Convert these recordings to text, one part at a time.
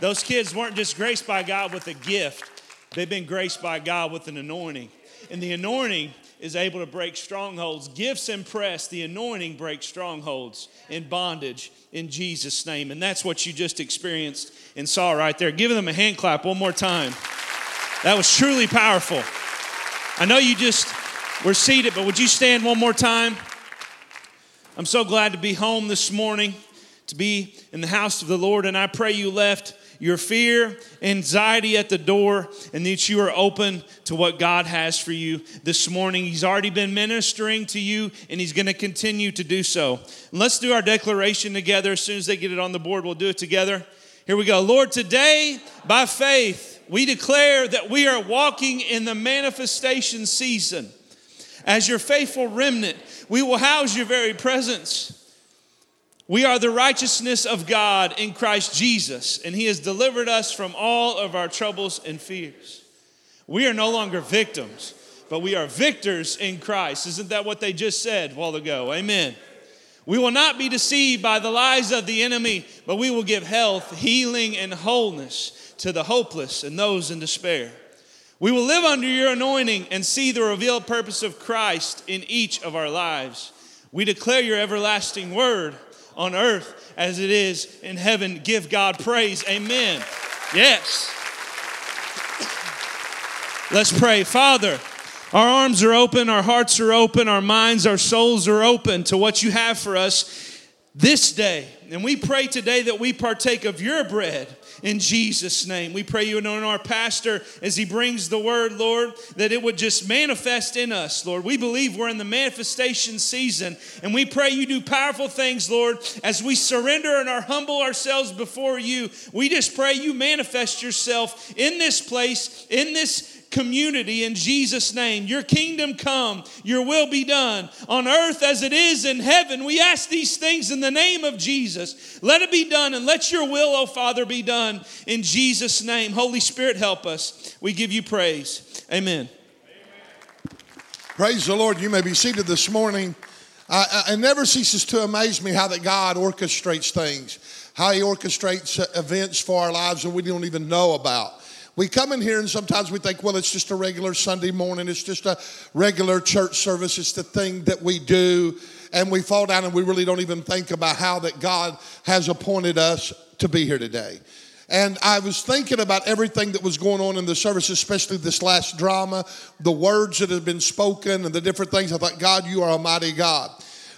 Those kids weren't just graced by God with a gift, they've been graced by God with an anointing. And the anointing is able to break strongholds. Gifts impress, the anointing breaks strongholds in bondage in Jesus' name. And that's what you just experienced and saw right there. Give them a hand clap one more time. That was truly powerful. I know you just were seated, but would you stand one more time? I'm so glad to be home this morning, to be in the house of the Lord, and I pray you left your fear, anxiety at the door, and that you are open to what God has for you this morning. He's already been ministering to you, and He's going to continue to do so. And let's do our declaration together. As soon as they get it on the board, we'll do it together. Here we go. Lord, today, by faith, we declare that we are walking in the manifestation season. As your faithful remnant, we will house your very presence. We are the righteousness of God in Christ Jesus, and He has delivered us from all of our troubles and fears. We are no longer victims, but we are victors in Christ. Isn't that what they just said a while ago? Amen. We will not be deceived by the lies of the enemy, but we will give health, healing, and wholeness to the hopeless and those in despair. We will live under your anointing and see the revealed purpose of Christ in each of our lives. We declare your everlasting word on earth as it is in heaven. Give God praise. Amen. Yes. Let's pray. Father, our arms are open, our hearts are open, our minds, our souls are open to what you have for us this day. And we pray today that we partake of your bread in Jesus' name. We pray you anoint our pastor as he brings the word, Lord, that it would just manifest in us, Lord. We believe we're in the manifestation season, and we pray you do powerful things, Lord, as we surrender and are humble ourselves before you. We just pray you manifest yourself in this place, in this community in Jesus' name. Your kingdom come, your will be done on earth as it is in heaven. We ask these things in the name of Jesus. Let it be done and let your will, oh Father, be done in Jesus' name. Holy Spirit, help us. We give you praise. Amen. Praise the Lord. You may be seated this morning. Uh, it never ceases to amaze me how that God orchestrates things, how He orchestrates events for our lives that we don't even know about. We come in here and sometimes we think, well, it's just a regular Sunday morning. It's just a regular church service. It's the thing that we do. And we fall down and we really don't even think about how that God has appointed us to be here today. And I was thinking about everything that was going on in the service, especially this last drama, the words that have been spoken and the different things. I thought, God, you are a mighty God.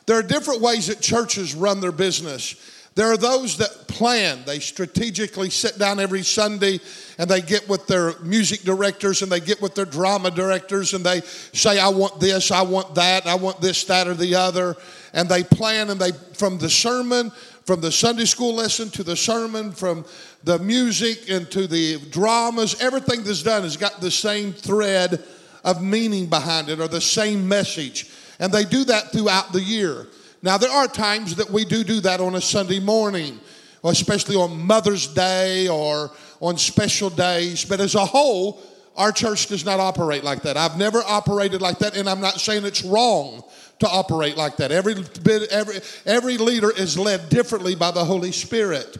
There are different ways that churches run their business. There are those that plan. They strategically sit down every Sunday and they get with their music directors and they get with their drama directors and they say, I want this, I want that, I want this, that, or the other. And they plan and they, from the sermon, from the Sunday school lesson to the sermon, from the music and to the dramas, everything that's done has got the same thread of meaning behind it or the same message. And they do that throughout the year. Now, there are times that we do do that on a Sunday morning, especially on Mother's Day or on special days, but as a whole, our church does not operate like that. I've never operated like that, and I'm not saying it's wrong to operate like that. Every bit, every every leader is led differently by the Holy Spirit,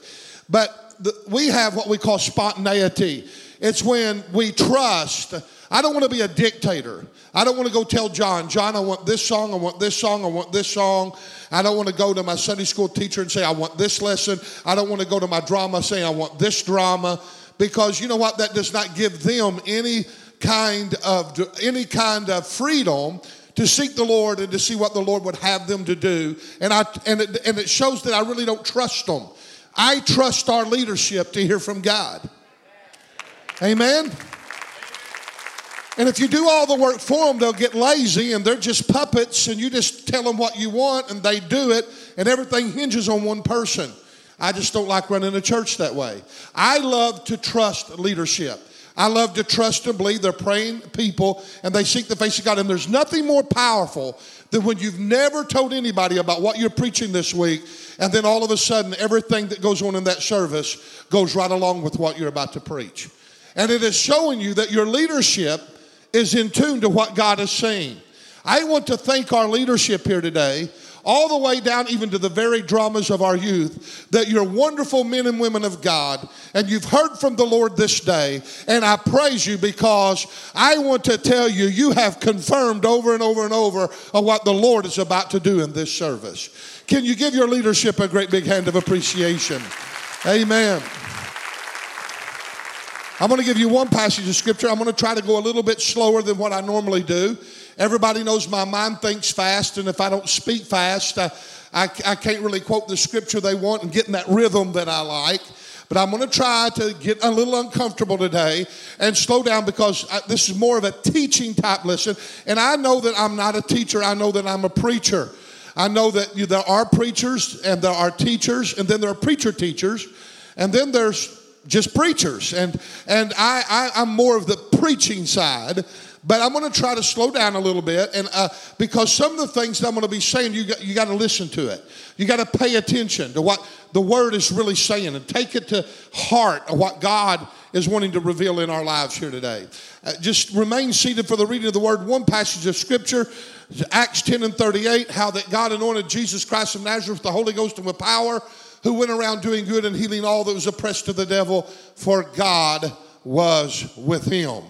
but the, we have what we call spontaneity. It's when we trust I don't want to be a dictator. I don't want to go tell John, John, I want this song, I want this song, I want this song. I don't want to go to my Sunday school teacher and say, I want this lesson. I don't want to go to my drama saying, I want this drama. Because you know what? That does not give them any kind of any kind of freedom to seek the Lord and to see what the Lord would have them to do. And I and it, and it shows that I really don't trust them. I trust our leadership to hear from God. Amen. And if you do all the work for them, they'll get lazy and they're just puppets and you just tell them what you want and they do it and everything hinges on one person. I just don't like running a church that way. I love to trust leadership. I love to trust and believe they're praying people and they seek the face of God. And there's nothing more powerful than when you've never told anybody about what you're preaching this week, and then all of a sudden everything that goes on in that service goes right along with what you're about to preach. And it is showing you that your leadership is in tune to what God is saying. I want to thank our leadership here today. all the way down even to the very dramas of our youth, that you're wonderful men and women of God, and you've heard from the Lord this day. And I praise you because I want to tell you, you have confirmed over and over and over of what the Lord is about to do in this service. Can you give your leadership a great big hand of appreciation? Amen. I'm going to give you one passage of scripture. I'm going to try to go a little bit slower than what I normally do. Everybody knows my mind thinks fast, and if I don't speak fast, I, I, I can't really quote the scripture they want and get in that rhythm that I like. But I'm going to try to get a little uncomfortable today and slow down because I, this is more of a teaching type lesson. And I know that I'm not a teacher, I know that I'm a preacher. I know that you, there are preachers and there are teachers, and then there are preacher teachers, and then there's just preachers. And, and I, I, I'm more of the preaching side. But I'm going to try to slow down a little bit, and uh, because some of the things that I'm going to be saying, you got, you got to listen to it. You got to pay attention to what the Word is really saying, and take it to heart of what God is wanting to reveal in our lives here today. Uh, just remain seated for the reading of the Word. One passage of Scripture, Acts 10 and 38, how that God anointed Jesus Christ of Nazareth with the Holy Ghost and with power who went around doing good and healing all was oppressed of the devil, for God was with him.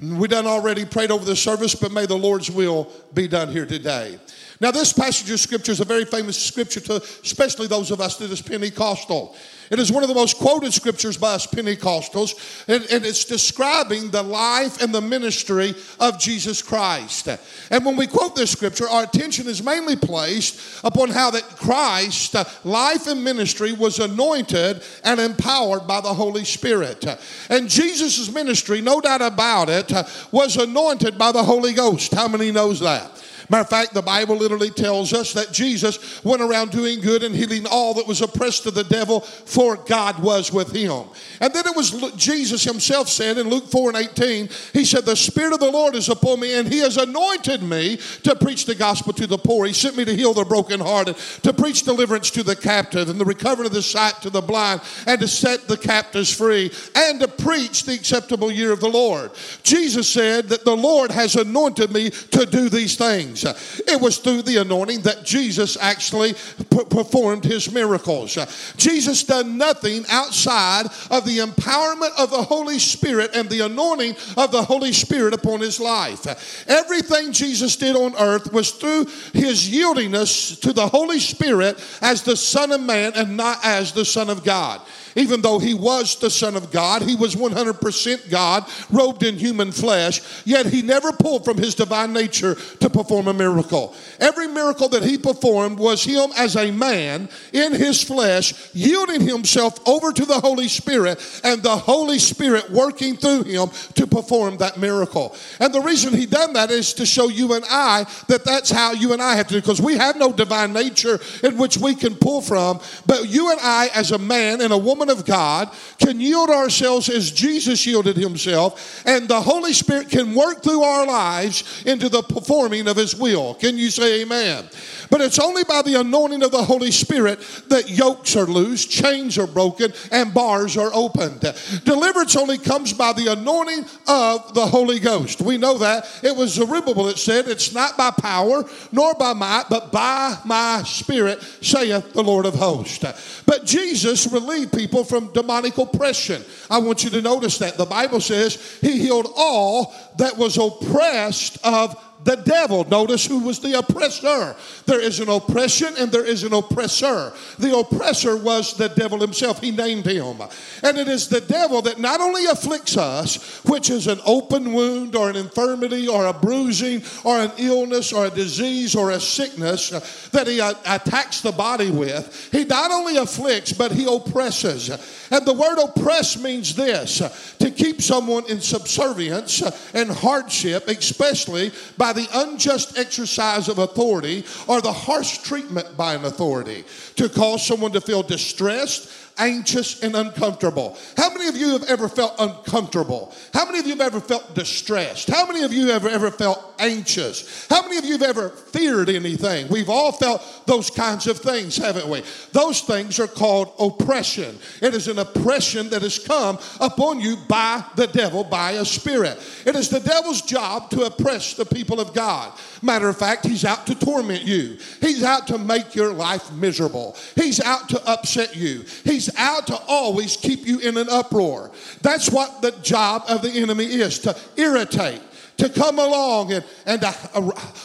We done already prayed over the service, but may the Lord's will be done here today. Now, this passage of scripture is a very famous scripture to especially those of us that is Pentecostal. It is one of the most quoted scriptures by us Pentecostals, and, and, it's describing the life and the ministry of Jesus Christ. And when we quote this scripture, our attention is mainly placed upon how that Christ, uh, life and ministry, was anointed and empowered by the Holy Spirit. And Jesus' ministry, no doubt about it, uh, was anointed by the Holy Ghost. How many knows that? Matter of fact, the Bible literally tells us that Jesus went around doing good and healing all that was oppressed of the devil, for God was with him. And then it was Jesus himself said in Luke 4 and 18, He said, The Spirit of the Lord is upon me, and He has anointed me to preach the gospel to the poor. He sent me to heal the brokenhearted, to preach deliverance to the captive, and the recovery of the sight to the blind, and to set the captives free, and to preach the acceptable year of the Lord. Jesus said that the Lord has anointed me to do these things things. It was through the anointing that Jesus actually p- performed his miracles. Jesus done nothing outside of the empowerment of the Holy Spirit and the anointing of the Holy Spirit upon his life. Everything Jesus did on earth was through his yieldingness to the Holy Spirit as the Son of Man and not as the Son of God. Even though he was the Son of God, he was 100% God, robed in human flesh, yet he never pulled from his divine nature to perform a miracle. Every miracle that he performed was him as a man in his flesh, yielding himself over to the Holy Spirit and the Holy Spirit working through him to perform that miracle. And the reason he done that is to show you and I that that's how you and I have to do because we have no divine nature in which we can pull from, but you and I as a man and a woman of God can yield ourselves as Jesus yielded himself, and the Holy Spirit can work through our lives into the performing of his will. Can you say amen? But it's only by the anointing of the Holy Spirit that yokes are loose, chains are broken, and bars are opened. Deliverance only comes by the anointing of the Holy Ghost. We know that. It was Zerubbabel that said, It's not by power nor by might, but by my spirit, saith the Lord of hosts. But Jesus relieved people from demonic oppression. I want you to notice that. The Bible says he healed all that was oppressed of the devil. Notice who was the oppressor. There is an oppression and there is an oppressor. The oppressor was the devil himself. He named him. And it is the devil that not only afflicts us, which is an open wound or an infirmity or a bruising or an illness or a disease or a sickness uh, that he uh, attacks the body with. He not only afflicts, but he oppresses. And the word oppress means this uh, to keep someone in subservience and hardship, especially by the unjust exercise of authority or the harsh treatment by an authority, to cause someone to feel distressed, anxious and uncomfortable. How many of you have ever felt uncomfortable? How many of you have ever felt distressed? How many of you have ever felt anxious? How many of you have ever feared anything? We've all felt those kinds of things, haven't we? Those things are called oppression. It is an oppression that has come upon you by the devil, by a spirit. It is the devil's job to oppress the people of God. Matter of fact, he's out to torment you. He's out to make your life miserable. He's out to upset you. He's out to always keep you in an uproar. That's what the job of the enemy is to irritate to come along and, and to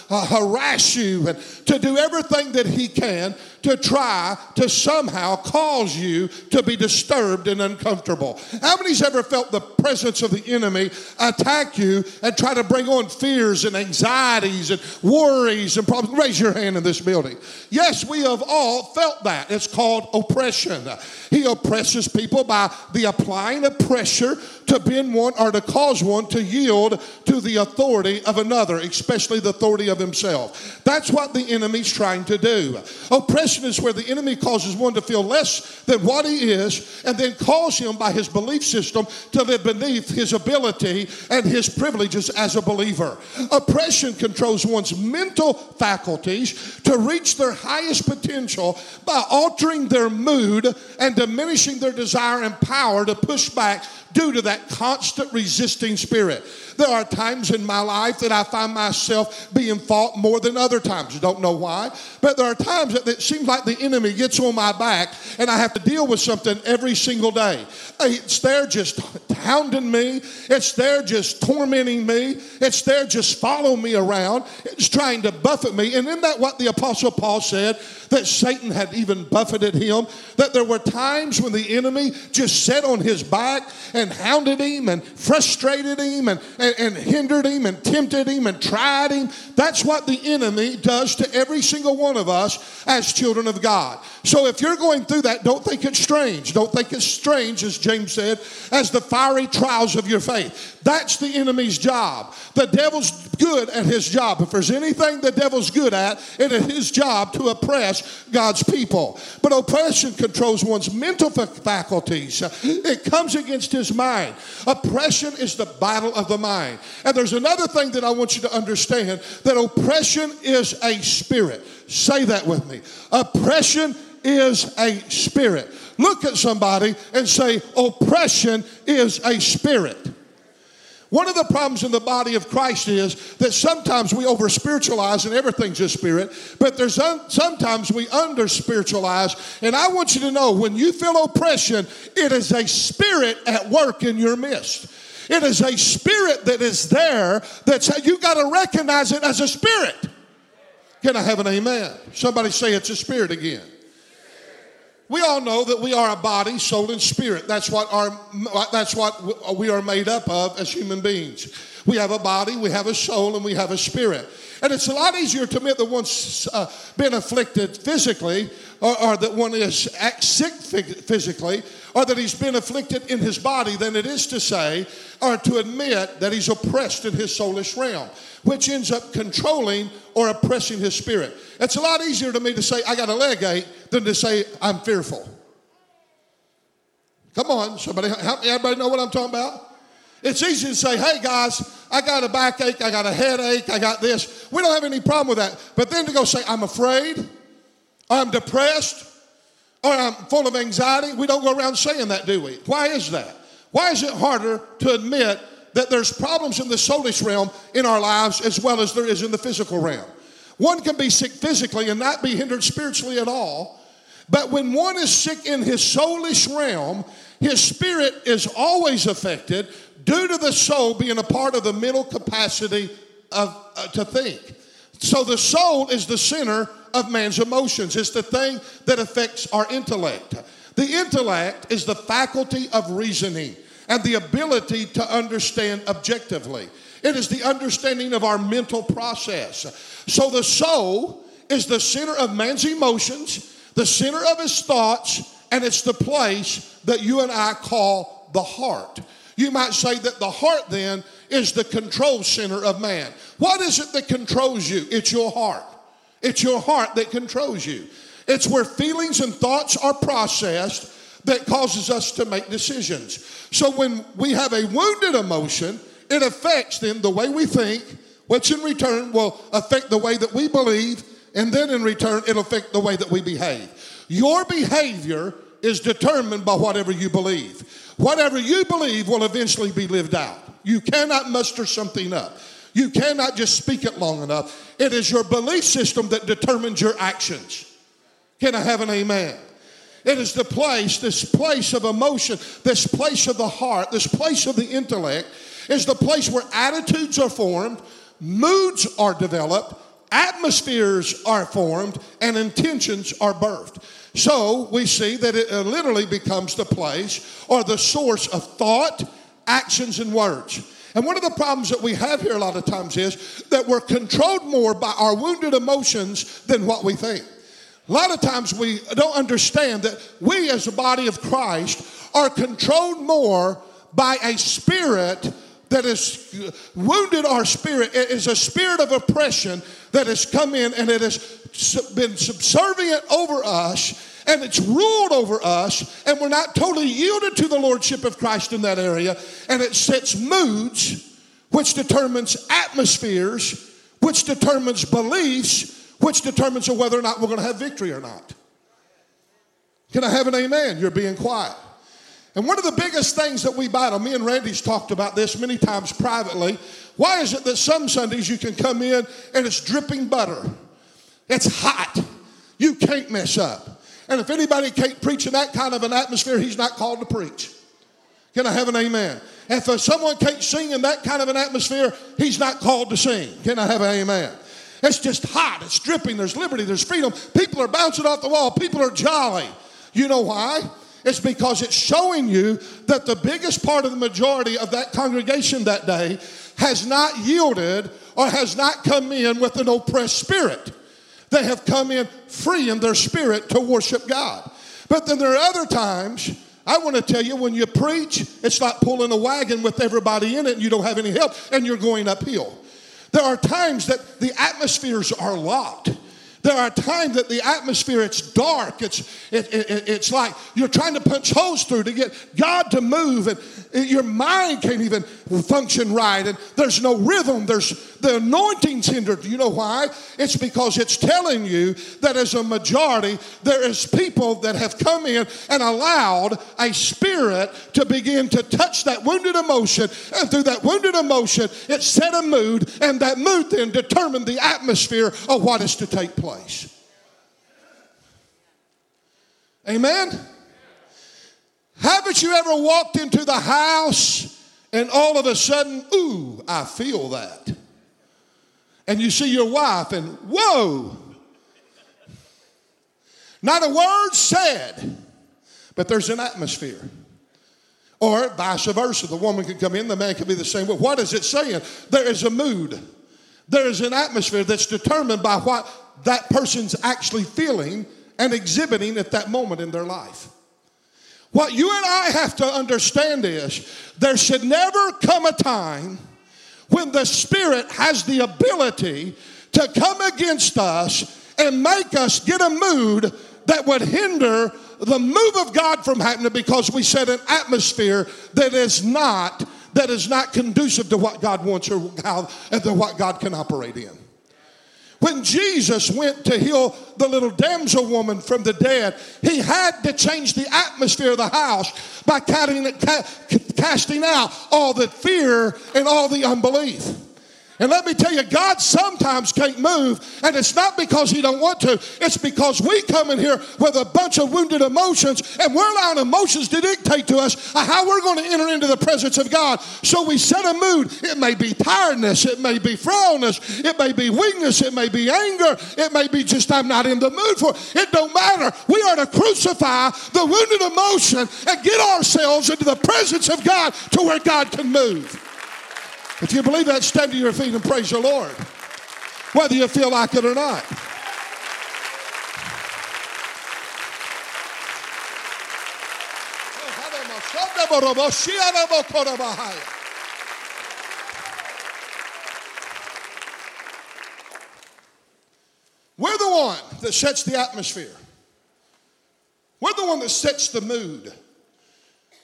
uh, harass you and to do everything that he can to try to somehow cause you to be disturbed and uncomfortable. How many's ever felt the presence of the enemy attack you and try to bring on fears and anxieties and worries and problems? Raise your hand in this building. Yes, we have all felt that. It's called oppression. He oppresses people by the applying of pressure to bend one or to cause one to yield to the authority of another, especially the authority of himself. That's what the enemy's trying to do. Oppression is where the enemy causes one to feel less than what he is and then cause him by his belief system to live beneath his ability and his privileges as a believer. Oppression controls one's mental faculties to reach their highest potential by altering their mood and diminishing their desire and power to push back due to that constant resisting spirit. There are times in my life that I find myself being fought more than other times. You don't know why, but there are times that it seems like the enemy gets on my back and I have to deal with something every single day. Uh, it's there just hounding me, it's there just tormenting me, it's there just following me around, it's trying to buffet me. And isn't that what the Apostle Paul said? That Satan had even buffeted him, that there were times when the enemy just sat on his back and hounded him and frustrated him and, and, and hindered him and tempted him and tried him. That's what the enemy does to every single one of us as children of God. So if you're going through that, don't think it's strange. Don't think it's strange, as James said, as the fiery trials of your faith. That's the enemy's job. The devil's good at his job. If there's anything the devil's good at, it is his job to oppress God's people. But oppression controls one's mental faculties, it comes against his mind. Oppression is the battle of the mind. And there's another thing that I want you to understand that oppression is a spirit. Say that with me. Oppression is a spirit. Look at somebody and say, oppression is a spirit. One of the problems in the body of Christ is that sometimes we over spiritualize and everything's a spirit, but there's un- sometimes we under spiritualize. And I want you to know when you feel oppression, it is a spirit at work in your midst. It is a spirit that is there that's you got to recognize it as a spirit. Can I have an amen? Somebody say it's a spirit again. We all know that we are a body, soul, and spirit. That's what, our, that's what we are made up of as human beings. We have a body, we have a soul, and we have a spirit. And it's a lot easier to admit that one's uh, been afflicted physically, or, or that one is sick physically, or that he's been afflicted in his body than it is to say or to admit that he's oppressed in his soulish realm, which ends up controlling or oppressing his spirit. It's a lot easier to me to say, I got a leg ache, than to say, I'm fearful. Come on, somebody, everybody know what I'm talking about? It's easy to say, hey guys, I got a backache, I got a headache, I got this. We don't have any problem with that. But then to go say, I'm afraid, I'm depressed, or I'm full of anxiety, we don't go around saying that, do we? Why is that? Why is it harder to admit that there's problems in the soulish realm in our lives as well as there is in the physical realm? One can be sick physically and not be hindered spiritually at all. But when one is sick in his soulish realm, his spirit is always affected due to the soul being a part of the mental capacity of, uh, to think. So the soul is the center of man's emotions. It's the thing that affects our intellect. The intellect is the faculty of reasoning and the ability to understand objectively. It is the understanding of our mental process. So the soul is the center of man's emotions, the center of his thoughts, and it's the place that you and I call the heart. You might say that the heart then is the control center of man. What is it that controls you? It's your heart. It's your heart that controls you. It's where feelings and thoughts are processed that causes us to make decisions. So when we have a wounded emotion, it affects then the way we think, which in return will affect the way that we believe, and then in return, it'll affect the way that we behave. Your behavior is determined by whatever you believe. Whatever you believe will eventually be lived out. You cannot muster something up. You cannot just speak it long enough. It is your belief system that determines your actions. Can I have an amen? It is the place, this place of emotion, this place of the heart, this place of the intellect, is the place where attitudes are formed, moods are developed, atmospheres are formed, and intentions are birthed. So we see that it uh, literally becomes the place or the source of thought, actions, and words. And one of the problems that we have here a lot of times is that we're controlled more by our wounded emotions than what we think. A lot of times we don't understand that we, as a body of Christ, are controlled more by a spirit that has wounded our spirit. It is a spirit of oppression that has come in and it has been subservient over us and it's ruled over us, and we're not totally yielded to the lordship of Christ in that area, and it sets moods, which determines atmospheres, which determines beliefs, which determines whether or not we're going to have victory or not. Can I have an amen? You're being quiet. And one of the biggest things that we battle, me and Randy's talked about this many times privately. Why is it that some Sundays you can come in and it's dripping butter? It's hot. You can't mess up. And if anybody can't preach in that kind of an atmosphere, he's not called to preach. Can I have an amen? If someone can't sing in that kind of an atmosphere, he's not called to sing. Can I have an amen? It's just hot. It's dripping. There's liberty. There's freedom. People are bouncing off the wall. People are jolly. You know why? It's because it's showing you that the biggest part of the majority of that congregation that day has not yielded or has not come in with an oppressed spirit. They have come in free in their spirit to worship God. But then there are other times, I want to tell you, when you preach, it's like pulling a wagon with everybody in it and you don't have any help and you're going uphill. There are times that the atmospheres are locked. There are times that the atmosphere, it's dark. It's, it, it, it's like you're trying to punch holes through to get God to move, and your mind can't even function right, and there's no rhythm. There's the anointing's hindered. You know why? It's because it's telling you that as a majority, there is people that have come in and allowed a spirit to begin to touch that wounded emotion, and through that wounded emotion, it set a mood, and that mood then determined the atmosphere of what is to take place place. Amen? Haven't you ever walked into the house and all of a sudden, ooh, I feel that? And you see your wife and whoa, not a word said, but there's an atmosphere. Or vice versa. The woman can come in, the man can be the same But What is it saying? There is a mood. There is an atmosphere that's determined by what that person's actually feeling and exhibiting at that moment in their life. What you and I have to understand is there should never come a time when the Spirit has the ability to come against us and make us get a mood that would hinder the move of God from happening because we set an atmosphere that is not that is not conducive to what God wants or how and what God can operate in. When Jesus went to heal the little damsel woman from the dead, he had to change the atmosphere of the house by casting out all the fear and all the unbelief. And let me tell you, God sometimes can't move, and it's not because He don't want to. It's because we come in here with a bunch of wounded emotions, and we're allowing emotions to dictate to us how we're going to enter into the presence of God. So we set a mood. It may be tiredness, it may be frailness, it may be weakness, it may be anger, it may be just I'm not in the mood for it. It don't matter. We are to crucify the wounded emotion and get ourselves into the presence of God to where God can move. If you believe that, stand to your feet and praise the Lord, whether you feel like it or not. We're the one that sets the atmosphere. We're the one that sets the mood.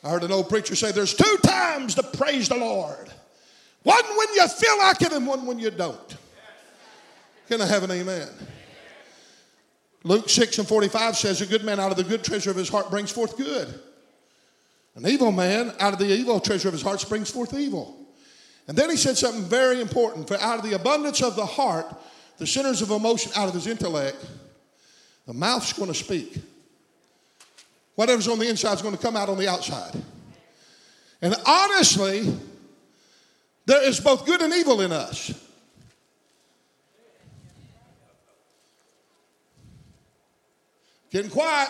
I heard an old preacher say there's two times to praise the Lord one when you feel like it, and one when you don't. Can I have an amen? Luke 6 and 45 says, A good man out of the good treasure of his heart brings forth good. An evil man out of the evil treasure of his heart brings forth evil. And then he said something very important. For out of the abundance of the heart, the centers of emotion, out of his intellect, the mouth's going to speak. Whatever's on the inside is going to come out on the outside. And honestly, there is both good and evil in us. Getting quiet.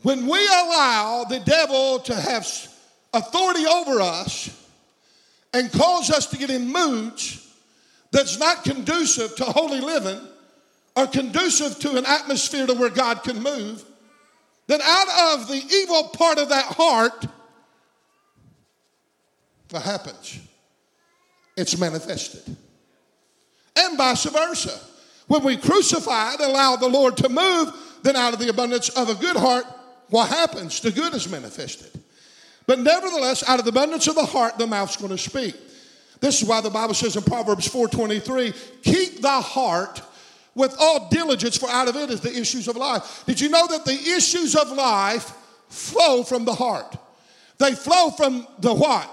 When we allow the devil to have authority over us and cause us to get in moods that's not conducive to holy living or conducive to an atmosphere to where God can move, then out of the evil part of that heart, what happens? It's manifested. And vice versa. When we crucify and allow the Lord to move, then out of the abundance of a good heart, what happens? The good is manifested. But nevertheless, out of the abundance of the heart, the mouth's going to speak. This is why the Bible says in Proverbs 4:23, keep the heart with all diligence, for out of it is the issues of life. Did you know that the issues of life flow from the heart? They flow from the what?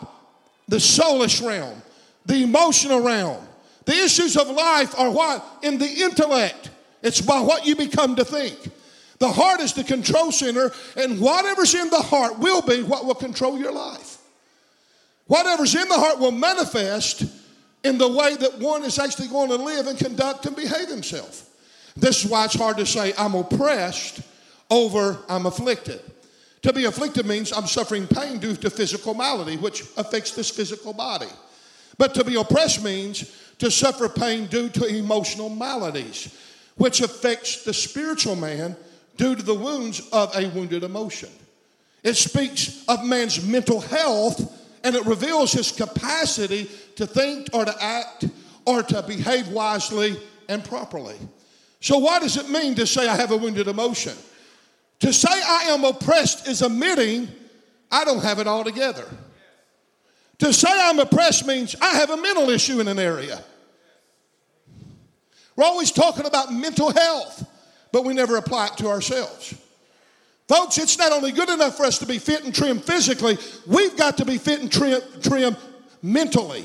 The soulish realm, the emotional realm. The issues of life are what? In the intellect. It's by what you become to think. The heart is the control center, and whatever's in the heart will be what will control your life. Whatever's in the heart will manifest in the way that one is actually going to live and conduct and behave himself. This is why it's hard to say, I'm oppressed over I'm afflicted. To be afflicted means I'm suffering pain due to physical malady, which affects this physical body. But to be oppressed means to suffer pain due to emotional maladies, which affects the spiritual man due to the wounds of a wounded emotion. It speaks of man's mental health and it reveals his capacity to think or to act or to behave wisely and properly. So, what does it mean to say I have a wounded emotion? To say I am oppressed is admitting I don't have it all together. To say I'm oppressed means I have a mental issue in an area. We're always talking about mental health, but we never apply it to ourselves. Folks, it's not only good enough for us to be fit and trim physically, we've got to be fit and trim, trim mentally.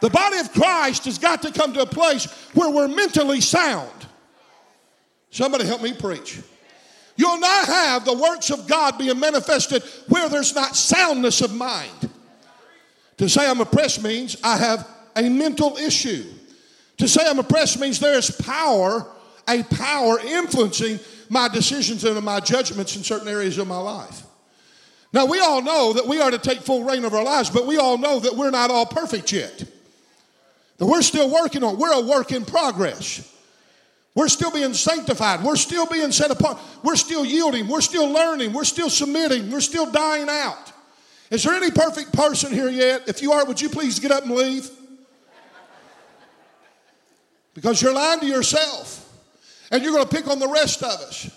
The body of Christ has got to come to a place where we're mentally sound. Somebody help me preach. You'll not have the works of God being manifested where there's not soundness of mind. To say I'm oppressed means I have a mental issue. To say I'm oppressed means there is power, a power influencing my decisions and my judgments in certain areas of my life. Now, we all know that we are to take full reign of our lives, but we all know that we're not all perfect yet. That we're still working on, we're a work in progress. We're still being sanctified. We're still being set apart. We're still yielding. We're still learning. We're still submitting. We're still dying out. Is there any perfect person here yet? If you are, would you please get up and leave? Because you're lying to yourself and you're going to pick on the rest of us.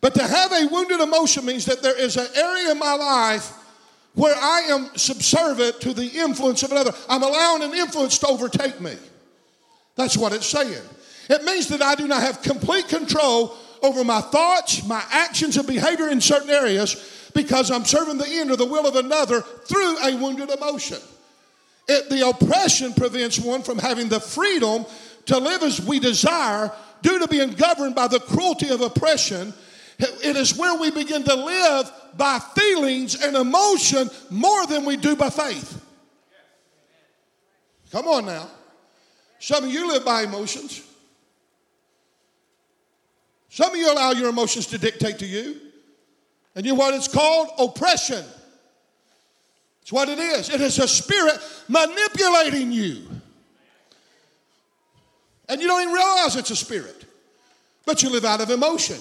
But to have a wounded emotion means that there is an area in my life where I am subservient to the influence of another. I'm allowing an influence to overtake me. That's what it's saying. It means that I do not have complete control over my thoughts, my actions, and behavior in certain areas because I'm serving the end or the will of another through a wounded emotion. It, the oppression prevents one from having the freedom to live as we desire due to being governed by the cruelty of oppression. It is where we begin to live by feelings and emotion more than we do by faith. Come on now. Some of you live by emotions. Some of you allow your emotions to dictate to you. And you know what it's called? Oppression. It's what it is. It is a spirit manipulating you. And you don't even realize it's a spirit. But you live out of emotion.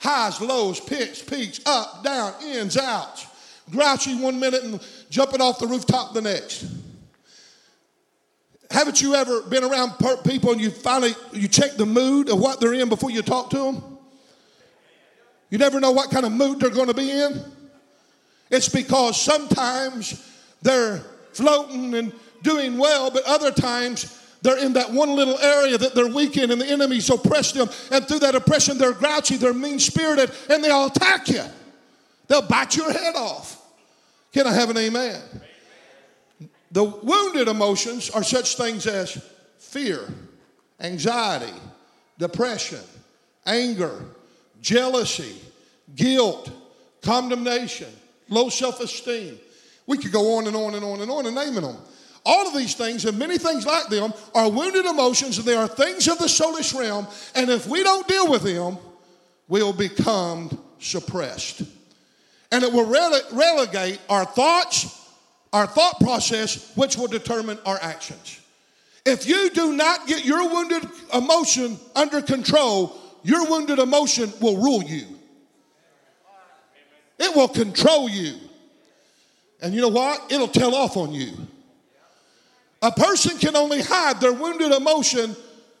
Highs, lows, picks, peaks, up, down, ins, outs. Grouchy one minute and jumping off the rooftop the next. Haven't you ever been around people and you finally you check the mood of what they're in before you talk to them? You never know what kind of mood they're going to be in. It's because sometimes they're floating and doing well, but other times they're in that one little area that they're weak in, and the enemy's oppressed them. And through that oppression, they're grouchy, they're mean spirited, and they'll attack you. They'll bite your head off. Can I have an amen? The wounded emotions are such things as fear, anxiety, depression, anger, jealousy, guilt, condemnation, low self esteem. We could go on and on and on and on and naming them. All of these things and many things like them are wounded emotions and they are things of the soulish realm. And if we don't deal with them, we'll become suppressed. And it will rele- relegate our thoughts, our thought process, which will determine our actions. If you do not get your wounded emotion under control, your wounded emotion will rule you. It will control you. And you know what? It'll tell off on you. A person can only hide their wounded emotion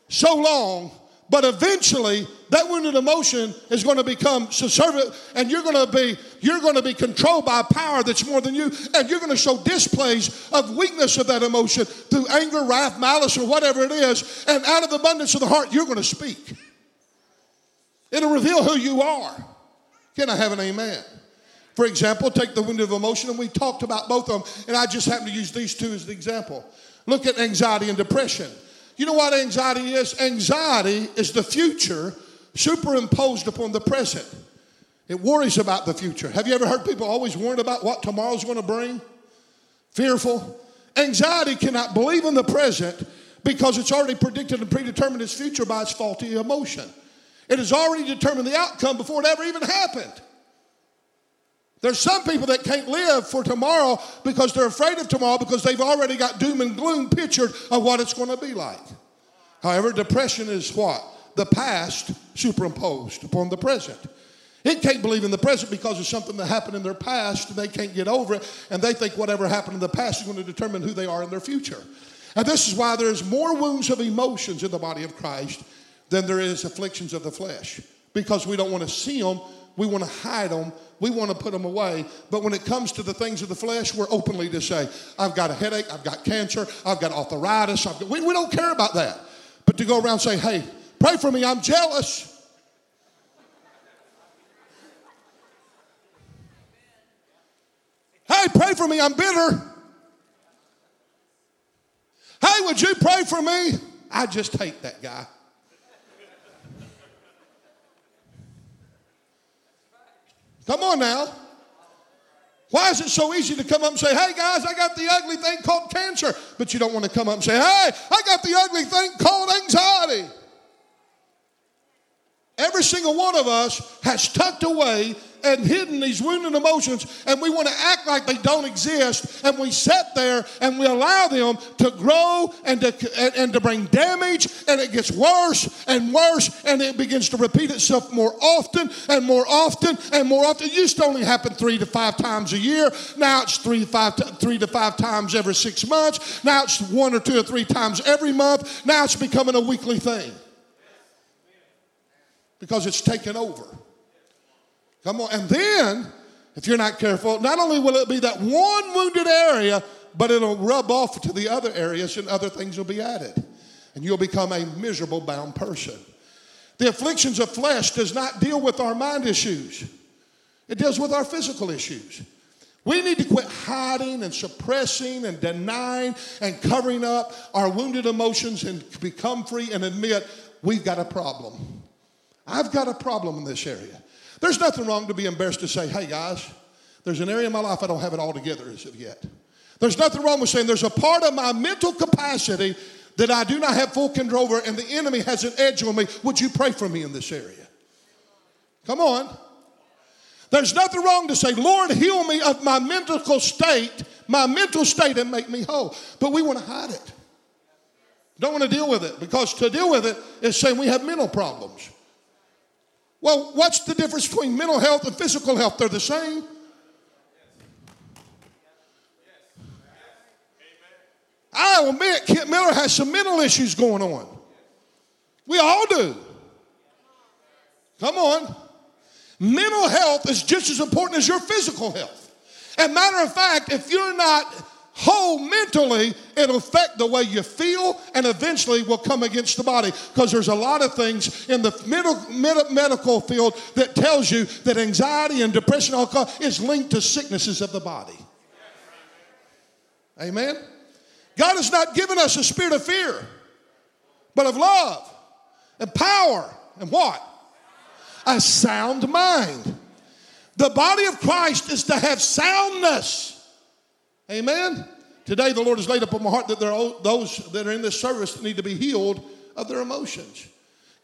so long, but eventually that wounded emotion is going to become subservient and you're going to be you're going to be controlled by a power that's more than you and you're going to show displays of weakness of that emotion through anger, wrath, malice or whatever it is and out of the abundance of the heart you're going to speak. It'll reveal who you are. Can I have an amen? For example, take the wounded emotion, and we talked about both of them, and I just happen to use these two as the example. Look at anxiety and depression. You know what anxiety is? Anxiety is the future superimposed upon the present. It worries about the future. Have you ever heard people always worried about what tomorrow's going to bring? Fearful. Anxiety cannot believe in the present because it's already predicted and predetermined its future by its faulty emotion. It has already determined the outcome before it ever even happened. There's some people that can't live for tomorrow because they're afraid of tomorrow because they've already got doom and gloom pictured of what it's going to be like. However, depression is what? The past superimposed upon the present. It can't believe in the present because of something that happened in their past and they can't get over it and they think whatever happened in the past is going to determine who they are in their future. And this is why there's more wounds of emotions in the body of Christ than there is afflictions of the flesh because we don't want to see them we want to hide them, we want to put them away. But when it comes to the things of the flesh, we're openly to say, I've got a headache, I've got cancer, I've got arthritis. I've got, we, we don't care about that. But to go around and say, hey, pray for me, I'm jealous. Hey, pray for me, I'm bitter. Hey, would you pray for me? I just hate that guy. Come on now. Why is it so easy to come up and say, hey guys, I got the ugly thing called cancer? But you don't want to come up and say, hey, I got the ugly thing called anxiety. Every single one of us has tucked away and hidden these wounded emotions, and we want to act like they don't exist, and we sit there and we allow them to grow and to, and, and to bring damage, and it gets worse and worse, and it begins to repeat itself more often and more often and more often. It used to only happen three to five times a year. Now it's three to five, three to five times every six months. Now it's one or two or three times every month. Now it's becoming a weekly thing because it's taken over. Come on. And then, if you're not careful, not only will it be that one wounded area, but it'll rub off to the other areas and other things will be added. And you'll become a miserable bound person. The afflictions of flesh does not deal with our mind issues. It deals with our physical issues. We need to quit hiding and suppressing and denying and covering up our wounded emotions and become free and admit we've got a problem. I've got a problem in this area. There's nothing wrong to be embarrassed to say, hey guys, there's an area in my life I don't have it all together as of yet. There's nothing wrong with saying there's a part of my mental capacity that I do not have full control over and the enemy has an edge on me. Would you pray for me in this area? Come on. There's nothing wrong to say, Lord, heal me of my mental state, my mental state, and make me whole. But we want to hide it. Don't want to deal with it because to deal with it is saying we have mental problems. Well, what's the difference between mental health and physical health? They're the same. I admit Kent Miller has some mental issues going on. We all do. Come on. Mental health is just as important as your physical health. And matter of fact, if you're not whole mentally, it'll affect the way you feel and eventually will come against the body. Because there's a lot of things in the middle, med- medical field that tells you that anxiety and depression is linked to sicknesses of the body. Amen? God has not given us a spirit of fear, but of love and power and what? A sound mind. The body of Christ is to have soundness. Amen. Today, the Lord has laid upon my heart that there are those that are in this service that need to be healed of their emotions.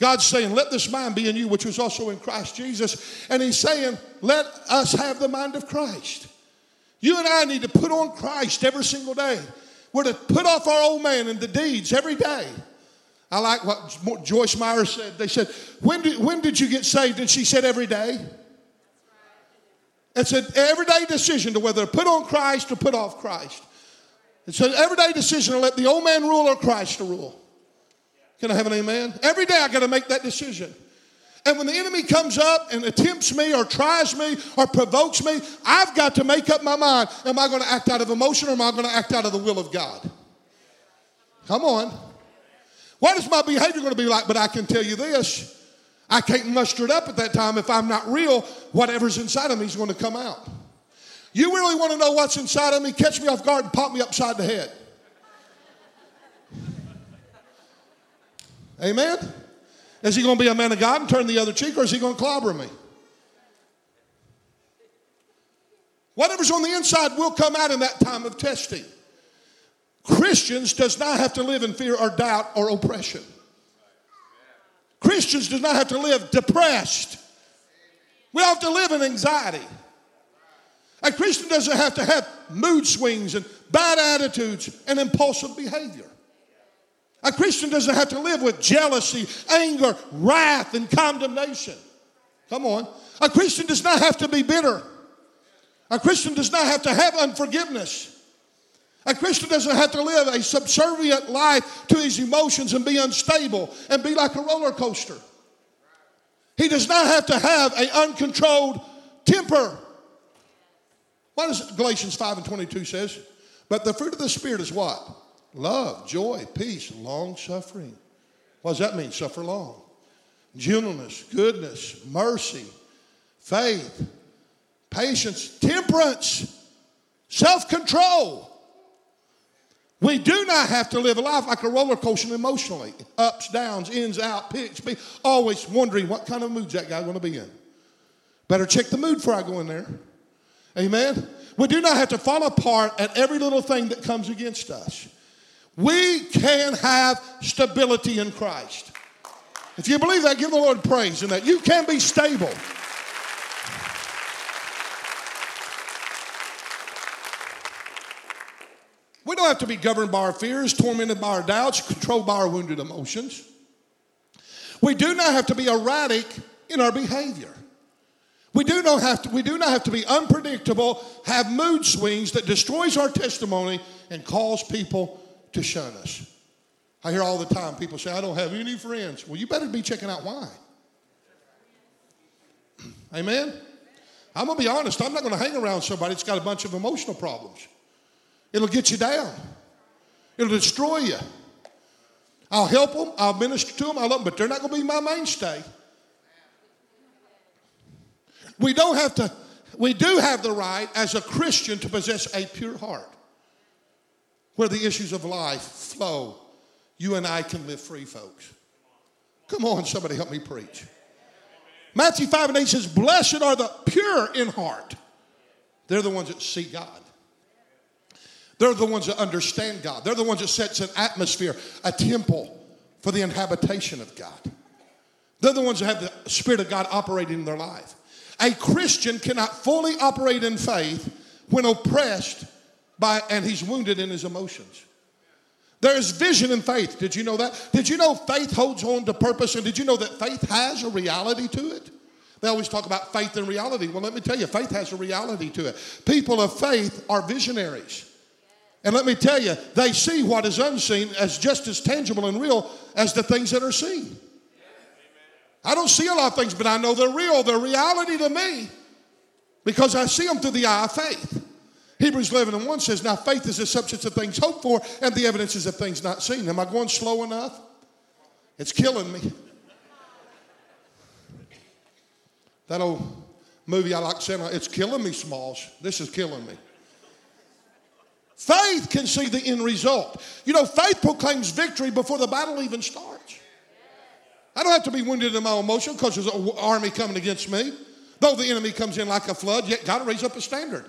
God's saying, Let this mind be in you, which was also in Christ Jesus. And He's saying, Let us have the mind of Christ. You and I need to put on Christ every single day. We're to put off our old man and the deeds every day. I like what Joyce Meyer said. They said, when did, when did you get saved? And she said, Every day. It's an everyday decision to whether to put on Christ or put off Christ. It's an everyday decision to let the old man rule or Christ to rule. Can I have an amen? Every day I got to make that decision. And when the enemy comes up and attempts me or tries me or provokes me, I've got to make up my mind. Am I going to act out of emotion or am I going to act out of the will of God? Come on. What is my behavior going to be like? But I can tell you this I can't muster it up at that time. If I'm not real, whatever's inside of me is going to come out. You really want to know what's inside of me? Catch me off guard and pop me upside the head. Amen? Is he going to be a man of God and turn the other cheek, or is he going to clobber me? Whatever's on the inside will come out in that time of testing. Christians does not have to live in fear or doubt or oppression. Christians do not have to live depressed. We have to live in anxiety. A Christian doesn't have to have mood swings and bad attitudes and impulsive behavior. A Christian doesn't have to live with jealousy, anger, wrath, and condemnation. Come on. A Christian does not have to be bitter. A Christian does not have to have unforgiveness. A Christian doesn't have to live a subservient life to his emotions and be unstable and be like a roller coaster. He does not have to have an uncontrolled temper. What does Galatians 5 and 22 says? But the fruit of the Spirit is what? Love, joy, peace, long suffering. What does that mean? Suffer long. Gentleness, goodness, mercy, faith, patience, temperance, self control. We do not have to live a life like a roller coaster emotionally ups, downs, ins, out, pitch, be always wondering what kind of mood's that guy's going to be in. Better check the mood before I go in there. Amen. We do not have to fall apart at every little thing that comes against us. We can have stability in Christ. If you believe that, give the Lord praise in that. You can be stable. We don't have to be governed by our fears, tormented by our doubts, controlled by our wounded emotions. We do not have to be erratic in our behavior. We do not have to, we do not have to be unpredictable, have mood swings that destroys our testimony and cause people to shun us. I hear all the time people say, I don't have any friends. Well, you better be checking out why. Amen? I'm going to be honest, I'm not going to hang around somebody that's got a bunch of emotional problems. It'll get you down. It'll destroy you. I'll help them. I'll minister to them. I love them, but they're not going to be my mainstay. We don't have to, we do have the right as a Christian to possess a pure heart where the issues of life flow. You and I can live free, folks. Come on, somebody help me preach. Matthew 5 and 8 says, Blessed are the pure in heart. They're the ones that see God. They're the ones that understand God. They're the ones that sets an atmosphere, a temple for the inhabitation of God. They're the ones that have the Spirit of God operating in their life. A Christian cannot fully operate in faith when oppressed by, and he's wounded in his emotions. There is vision in faith. Did you know that? Did you know faith holds on to purpose? And did you know that faith has a reality to it? They always talk about faith and reality. Well, let me tell you, faith has a reality to it. People of faith are visionaries. And let me tell you, they see what is unseen as just as tangible and real as the things that are seen. I don't see a lot of things, but I know they're real. They're reality to me because I see them through the eye of faith. Hebrews 11 and 1 says, Now faith is the substance of things hoped for and the evidences of things not seen. Am I going slow enough? It's killing me. That old movie I like saying, It's killing me, Smalls. This is killing me. Faith can see the end result. You know, faith proclaims victory before the battle even starts. I don't have to be wounded in my emotion because there's an army coming against me. Though the enemy comes in like a flood, yet God raise up a standard.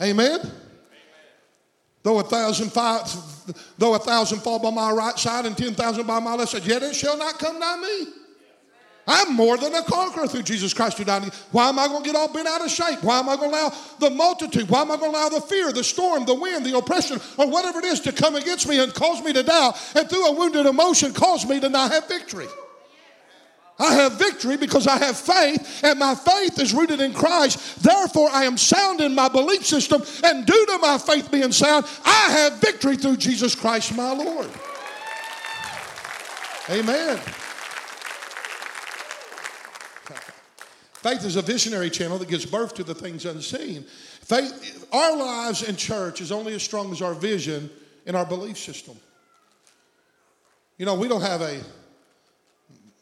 Amen? Though a thousand five, though a thousand fall by my right side and ten thousand by my left side, yet it shall not come nigh me. I'm more than a conqueror through Jesus Christ who died. Why am I going to get all bent out of shape? Why am I going to allow the multitude? Why am I going to allow the fear, the storm, the wind, the oppression, or whatever it is to come against me and cause me to doubt and through a wounded emotion cause me to not have victory? I have victory because I have faith, and my faith is rooted in Christ. Therefore, I am sound in my belief system, and due to my faith being sound, I have victory through Jesus Christ my Lord. Amen. Faith is a visionary channel that gives birth to the things unseen. Faith, our lives in church is only as strong as our vision and our belief system. You know, we don't have a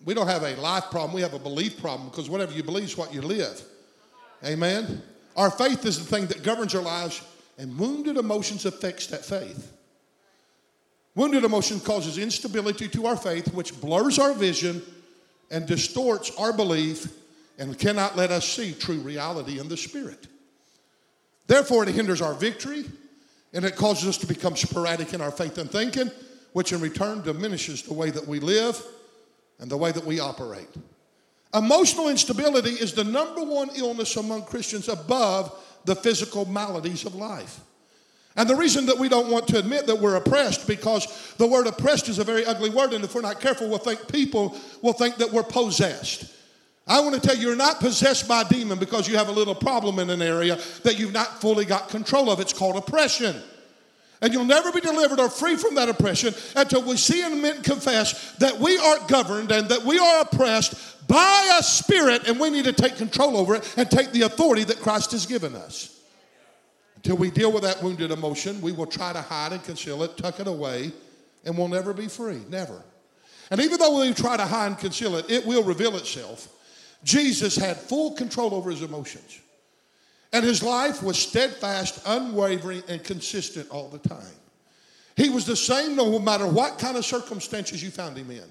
we don't have a life problem, we have a belief problem because whatever you believe is what you live. Amen. Our faith is the thing that governs our lives, and wounded emotions affects that faith. Wounded emotion causes instability to our faith, which blurs our vision and distorts our belief and cannot let us see true reality in the Spirit. Therefore, it hinders our victory and it causes us to become sporadic in our faith and thinking, which in return diminishes the way that we live and the way that we operate. Emotional instability is the number one illness among Christians above the physical maladies of life. And the reason that we don't want to admit that we're oppressed because the word oppressed is a very ugly word, and if we're not careful, we'll think people will think that we're possessed. I want to tell you, you're not possessed by a demon because you have a little problem in an area that you've not fully got control of. It's called oppression. And you'll never be delivered or free from that oppression until we see and admit confess that we are governed and that we are oppressed by a spirit and we need to take control over it and take the authority that Christ has given us. Until we deal with that wounded emotion, we will try to hide and conceal it, tuck it away, and we'll never be free. Never. And even though we try to hide and conceal it, it will reveal itself. Jesus had full control over his emotions. And his life was steadfast, unwavering, and consistent all the time. He was the same no matter what kind of circumstances you found him in.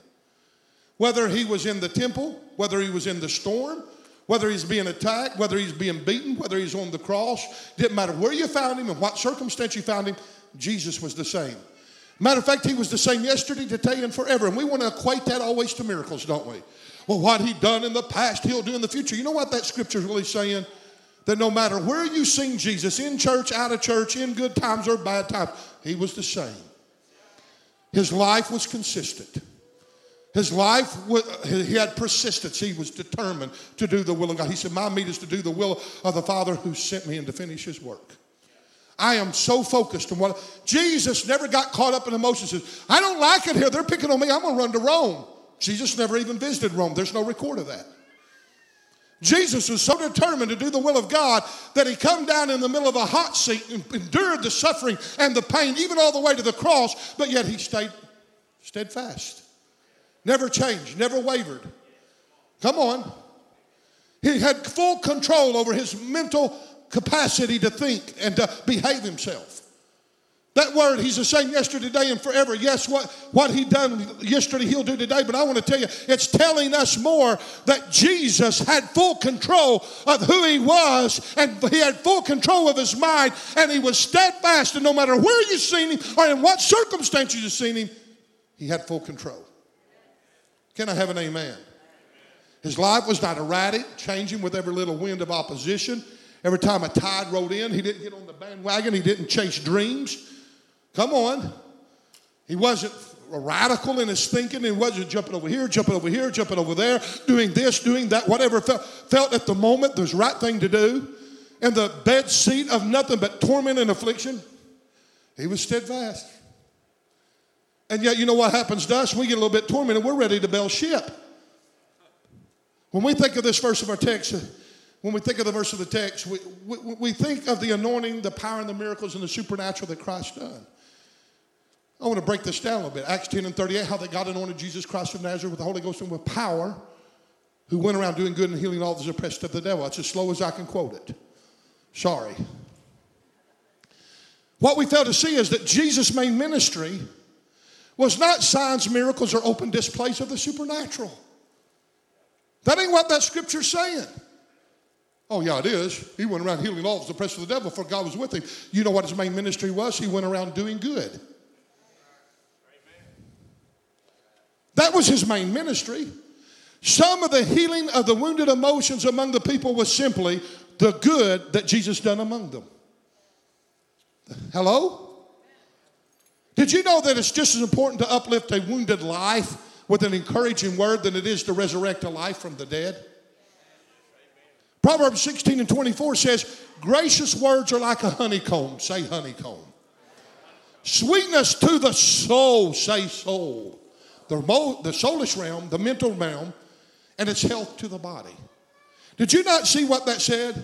Whether he was in the temple, whether he was in the storm, whether he's being attacked, whether he's being beaten, whether he's on the cross, didn't matter where you found him and what circumstance you found him, Jesus was the same. Matter of fact, he was the same yesterday, today, and forever. And we want to equate that always to miracles, don't we? Well, what he done in the past, he'll do in the future. You know what that scripture is really saying? That no matter where you sing Jesus, in church, out of church, in good times or bad times, he was the same. His life was consistent. His life, he had persistence. He was determined to do the will of God. He said, My meat is to do the will of the Father who sent me and to finish his work. I am so focused on what Jesus never got caught up in emotions. I don't like it here. They're picking on me. I'm going to run to Rome. Jesus never even visited Rome. There's no record of that. Jesus was so determined to do the will of God that he come down in the middle of a hot seat and endured the suffering and the pain, even all the way to the cross, but yet he stayed steadfast. Never changed, never wavered. Come on. He had full control over his mental capacity to think and to behave himself. That word, he's the same yesterday, today, and forever. Yes, what, what he done yesterday, he'll do today. But I want to tell you, it's telling us more that Jesus had full control of who he was, and he had full control of his mind, and he was steadfast. And no matter where you've seen him or in what circumstances you've seen him, he had full control. Can I have an amen? His life was not erratic, changing with every little wind of opposition. Every time a tide rolled in, he didn't get on the bandwagon, he didn't chase dreams. Come on. He wasn't radical in his thinking and wasn't jumping over here, jumping over here, jumping over there, doing this, doing that, whatever felt, felt at the moment the right thing to do. In the bed seat of nothing but torment and affliction. He was steadfast. And yet, you know what happens to us? We get a little bit tormented. We're ready to bail ship. When we think of this verse of our text, when we think of the verse of the text, we, we, we think of the anointing, the power, and the miracles and the supernatural that Christ done. I want to break this down a little bit. Acts 10 and 38, how that God anointed Jesus Christ of Nazareth with the Holy Ghost and with power, who went around doing good and healing all those oppressed of the devil. That's as slow as I can quote it. Sorry. What we fail to see is that Jesus' main ministry was not signs, miracles, or open displays of the supernatural. That ain't what that scripture's saying. Oh, yeah, it is. He went around healing all the oppressed of the devil, for God was with him. You know what his main ministry was? He went around doing good. That was his main ministry. Some of the healing of the wounded emotions among the people was simply the good that Jesus done among them. Hello? Did you know that it's just as important to uplift a wounded life with an encouraging word than it is to resurrect a life from the dead? Proverbs 16 and 24 says, Gracious words are like a honeycomb. Say honeycomb. Sweetness to the soul. Say soul. The, the soulish realm, the mental realm, and its health to the body. Did you not see what that said?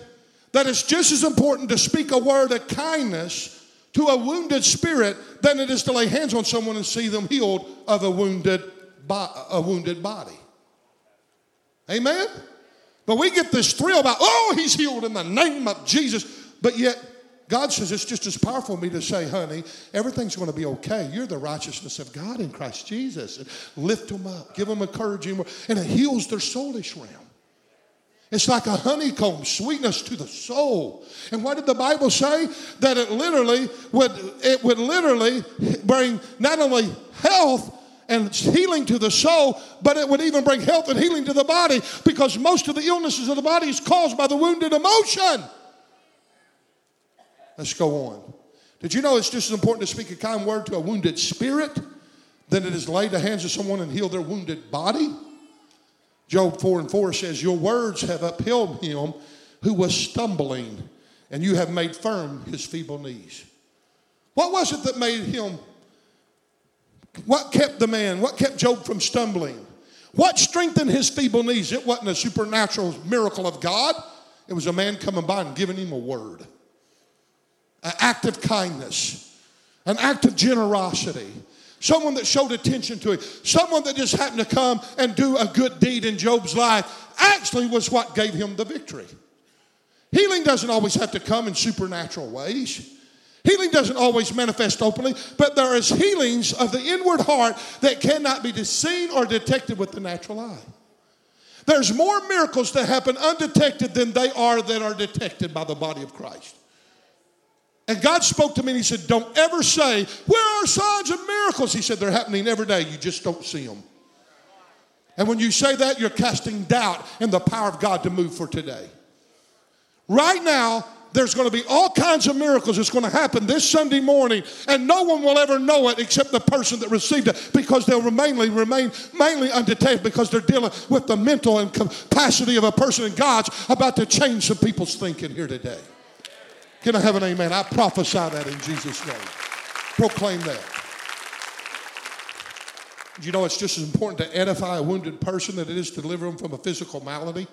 That it's just as important to speak a word of kindness to a wounded spirit than it is to lay hands on someone and see them healed of a wounded, bo- a wounded body. Amen? But we get this thrill about, oh, he's healed in the name of Jesus. But yet, God says it's just as powerful for me to say, honey, everything's going to be okay. You're the righteousness of God in Christ Jesus. And lift them up, give them encouraging, and it heals their soulish realm. It's like a honeycomb, sweetness to the soul. And what did the Bible say? That it literally would, it would literally bring not only health and healing to the soul, but it would even bring health and healing to the body because most of the illnesses of the body is caused by the wounded emotion. Let's go on. Did you know it's just as important to speak a kind word to a wounded spirit than it is to lay the hands of someone and heal their wounded body? Job 4 and 4 says, Your words have upheld him who was stumbling, and you have made firm his feeble knees. What was it that made him? What kept the man? What kept Job from stumbling? What strengthened his feeble knees? It wasn't a supernatural miracle of God, it was a man coming by and giving him a word. An act of kindness, an act of generosity, someone that showed attention to him, someone that just happened to come and do a good deed in Job's life, actually was what gave him the victory. Healing doesn't always have to come in supernatural ways. Healing doesn't always manifest openly, but there is healings of the inward heart that cannot be seen or detected with the natural eye. There's more miracles that happen undetected than they are that are detected by the body of Christ. And God spoke to me and He said, Don't ever say, Where are signs and miracles? He said, They're happening every day. You just don't see them. And when you say that, you're casting doubt in the power of God to move for today. Right now, there's going to be all kinds of miracles that's going to happen this Sunday morning, and no one will ever know it except the person that received it because they'll mainly remain mainly undetected because they're dealing with the mental and capacity of a person, and God's about to change some people's thinking here today. Can I have an amen? I prophesy that in Jesus' name. Proclaim that. You know, it's just as important to edify a wounded person that it is to deliver them from a physical malady.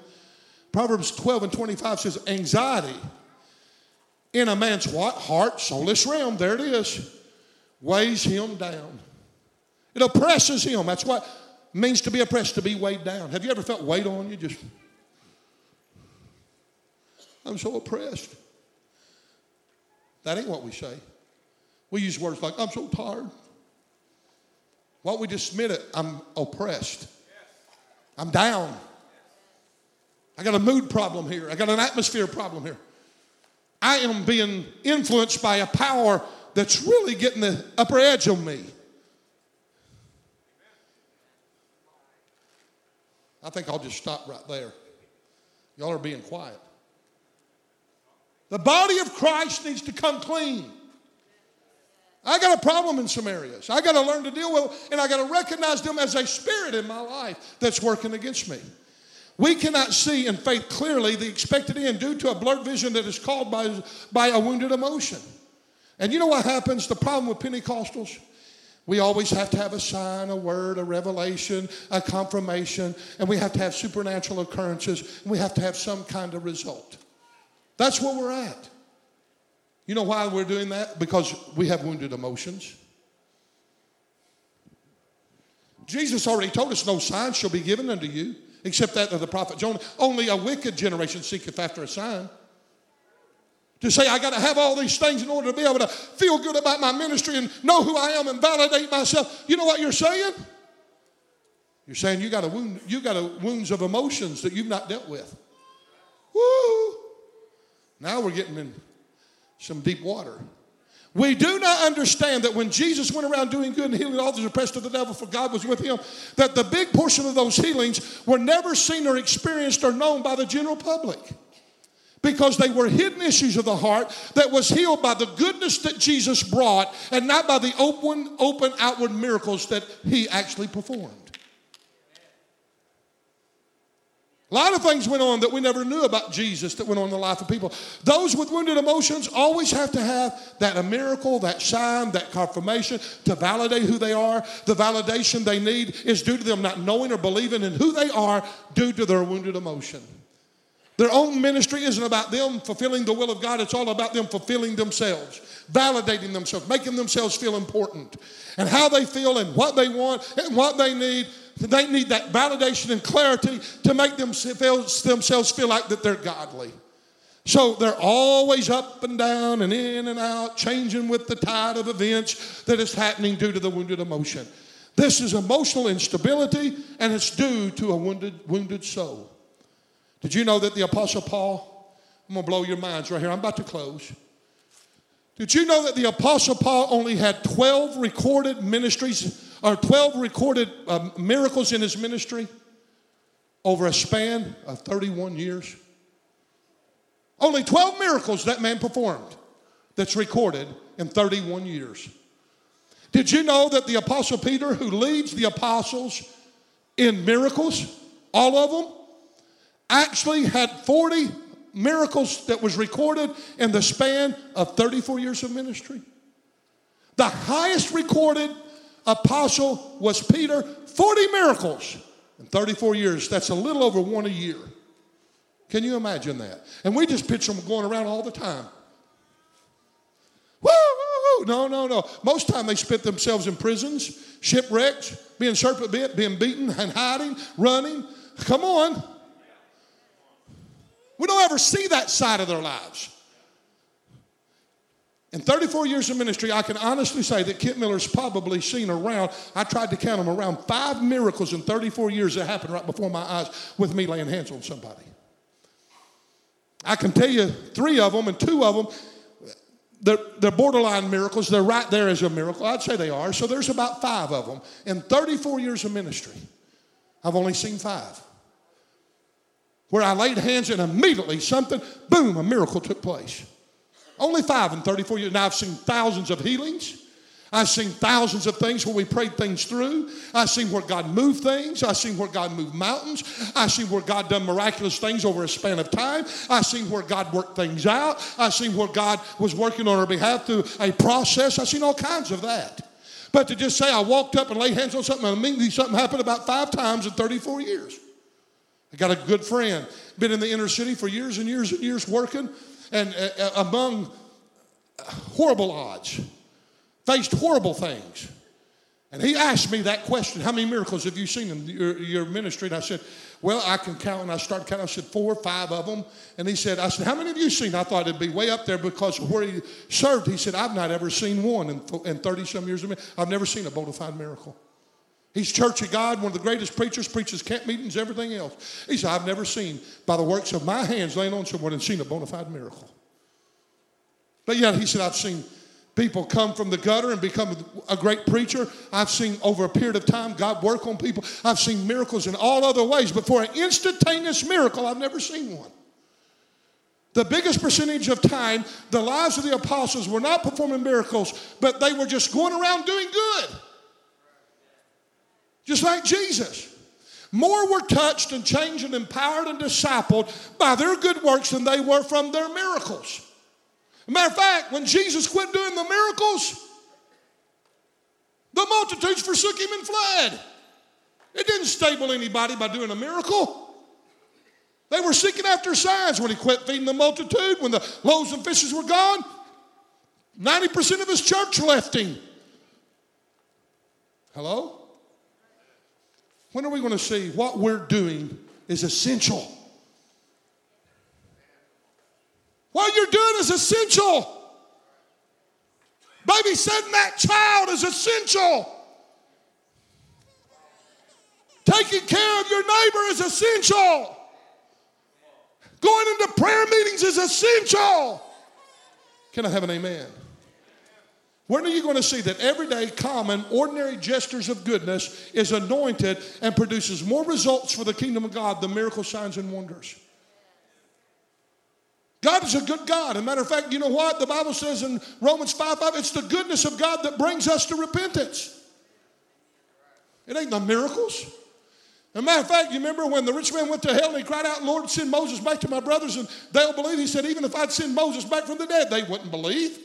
Proverbs 12 and 25 says, Anxiety in a man's what? Heart, soulish realm, there it is, weighs him down. It oppresses him. That's what means to be oppressed, to be weighed down. Have you ever felt weight on you? Just, I'm so oppressed. That ain't what we say. We use words like, I'm so tired. Why don't we just admit it? I'm oppressed. I'm down. I got a mood problem here. I got an atmosphere problem here. I am being influenced by a power that's really getting the upper edge on me. I think I'll just stop right there. Y'all are being quiet. The body of Christ needs to come clean. I got a problem in some areas. I got to learn to deal with and I got to recognize them as a spirit in my life that's working against me. We cannot see in faith clearly the expected end due to a blurred vision that is caused by, by a wounded emotion. And you know what happens? The problem with Pentecostals? We always have to have a sign, a word, a revelation, a confirmation, and we have to have supernatural occurrences, and we have to have some kind of result. That's where we're at. You know why we're doing that? Because we have wounded emotions. Jesus already told us no sign shall be given unto you except that of the prophet Jonah. Only a wicked generation seeketh after a sign. To say, I got to have all these things in order to be able to feel good about my ministry and know who I am and validate myself. You know what you're saying? You're saying you got a wound, you got a wounds of emotions that you've not dealt with. Woo! Now we're getting in some deep water. We do not understand that when Jesus went around doing good and healing all those oppressed of the devil, for God was with him, that the big portion of those healings were never seen or experienced or known by the general public. Because they were hidden issues of the heart that was healed by the goodness that Jesus brought and not by the open, open outward miracles that he actually performed. A lot of things went on that we never knew about Jesus that went on in the life of people. Those with wounded emotions always have to have that a miracle, that sign, that confirmation to validate who they are. The validation they need is due to them not knowing or believing in who they are due to their wounded emotion. Their own ministry isn't about them fulfilling the will of God, it's all about them fulfilling themselves, validating themselves, making themselves feel important. And how they feel and what they want and what they need they need that validation and clarity to make them feel, themselves feel like that they're godly. So they're always up and down and in and out, changing with the tide of events that is happening due to the wounded emotion. This is emotional instability, and it's due to a wounded, wounded soul. Did you know that the Apostle Paul, I'm going to blow your minds right here, I'm about to close. Did you know that the Apostle Paul only had 12 recorded ministries or 12 recorded uh, miracles in his ministry over a span of 31 years. Only 12 miracles that man performed that's recorded in 31 years. Did you know that the Apostle Peter, who leads the apostles in miracles, all of them, actually had 40 miracles that was recorded in the span of 34 years of ministry? The highest recorded apostle was Peter, 40 miracles in 34 years. That's a little over one a year. Can you imagine that? And we just picture them going around all the time. Woo, woo, woo. No, no, no. Most time they spent themselves in prisons, shipwrecks, being serpent bit, being beaten and hiding, running. Come on. We don't ever see that side of their lives. In 34 years of ministry, I can honestly say that Kent Miller's probably seen around, I tried to count them, around five miracles in 34 years that happened right before my eyes with me laying hands on somebody. I can tell you three of them, and two of them, they're, they're borderline miracles. They're right there as a miracle. I'd say they are. So there's about five of them. In 34 years of ministry, I've only seen five. Where I laid hands and immediately something, boom, a miracle took place. Only five in 34 years. Now I've seen thousands of healings. I've seen thousands of things where we prayed things through. I've seen where God moved things. I've seen where God moved mountains. I've seen where God done miraculous things over a span of time. I've seen where God worked things out. I've seen where God was working on our behalf through a process. I've seen all kinds of that. But to just say I walked up and laid hands on something and immediately something happened about five times in 34 years. I got a good friend, been in the inner city for years and years and years working and uh, uh, among horrible odds, faced horrible things. And he asked me that question How many miracles have you seen in your, your, ministry? And I said, Well, I can count. And I started counting. I said, Four, five of them. And he said, I said, How many have you seen? I thought it'd be way up there because where he served. He said, I've not ever seen one in, in 30 some years of me. I've never seen a bona fide miracle. He's Church of God, one of the greatest preachers, preaches camp meetings, everything else. He said, I've never seen, by the works of my hands, laying on someone and seen a bona fide miracle. But yet, he said, I've seen people come from the gutter and become a great preacher. I've seen over a period of time God work on people. I've seen miracles in all other ways, but for an instantaneous miracle, I've never seen one. The biggest percentage of time, the lives of the apostles were not performing miracles, but they were just going around doing good. Just like Jesus. More were touched and changed and empowered and discipled by their good works than they were from their miracles. Matter of fact, when Jesus quit doing the miracles, the multitudes forsook him and fled. It didn't stable anybody by doing a miracle. They were seeking after signs when he quit feeding the multitude, when the loaves and fishes were gone. 90% of his church left him. Hello? When are we going to see what we're doing is essential? What you're doing is essential. Babysitting that child is essential. Taking care of your neighbor is essential. Going into prayer meetings is essential. Can I have an amen? When are you going to see that everyday, common, ordinary gestures of goodness is anointed and produces more results for the kingdom of God than miracle signs and wonders? God is a good God. As a matter of fact, you know what? The Bible says in Romans 5 5, it's the goodness of God that brings us to repentance. It ain't the miracles. As a matter of fact, you remember when the rich man went to hell and he cried out, Lord, send Moses back to my brothers and they'll believe. He said, even if I'd send Moses back from the dead, they wouldn't believe.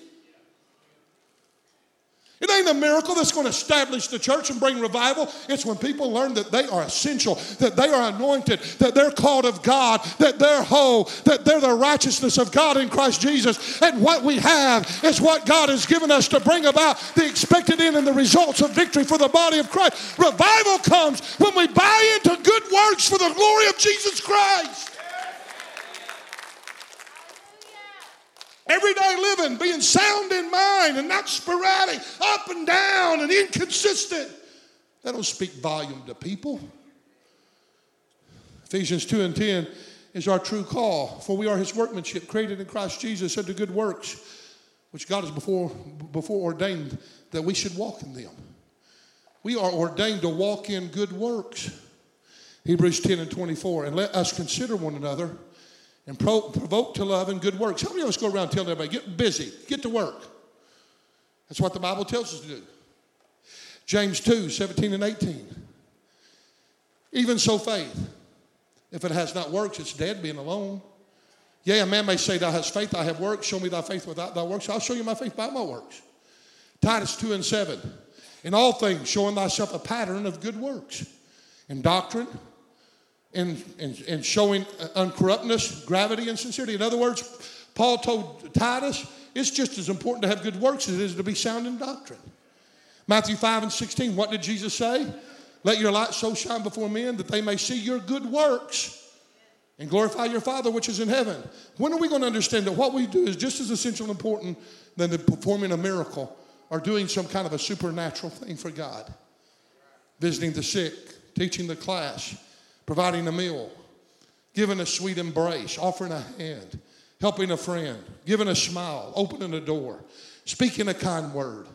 It ain't a miracle that's going to establish the church and bring revival. It's when people learn that they are essential, that they are anointed, that they're called of God, that they're whole, that they're the righteousness of God in Christ Jesus. And what we have is what God has given us to bring about the expected end and the results of victory for the body of Christ. Revival comes when we buy into good works for the glory of Jesus Christ. Everyday living, being sound in mind and not sporadic, up and down and inconsistent. That'll speak volume to people. Ephesians 2 and 10 is our true call, for we are his workmanship, created in Christ Jesus unto good works, which God has before, before ordained that we should walk in them. We are ordained to walk in good works. Hebrews 10 and 24. And let us consider one another and pro- provoke to love and good works. How many of us go around telling everybody, get busy, get to work? That's what the Bible tells us to do. James 2 17 and 18. Even so, faith, if it has not works, it's dead, being alone. Yea, a man may say, Thou hast faith, I have works. Show me thy faith without thy works. I'll show you my faith by my works. Titus 2 and 7. In all things, showing thyself a pattern of good works. In doctrine, in, in, in showing uncorruptness, gravity, and sincerity. In other words, Paul told Titus, it's just as important to have good works as it is to be sound in doctrine. Matthew 5 and 16, what did Jesus say? Let your light so shine before men that they may see your good works and glorify your Father which is in heaven. When are we going to understand that what we do is just as essential and important than the performing a miracle or doing some kind of a supernatural thing for God? Visiting the sick, teaching the class, providing a meal, giving a sweet embrace, offering a hand, helping a friend, giving a smile, opening a door, speaking a kind word,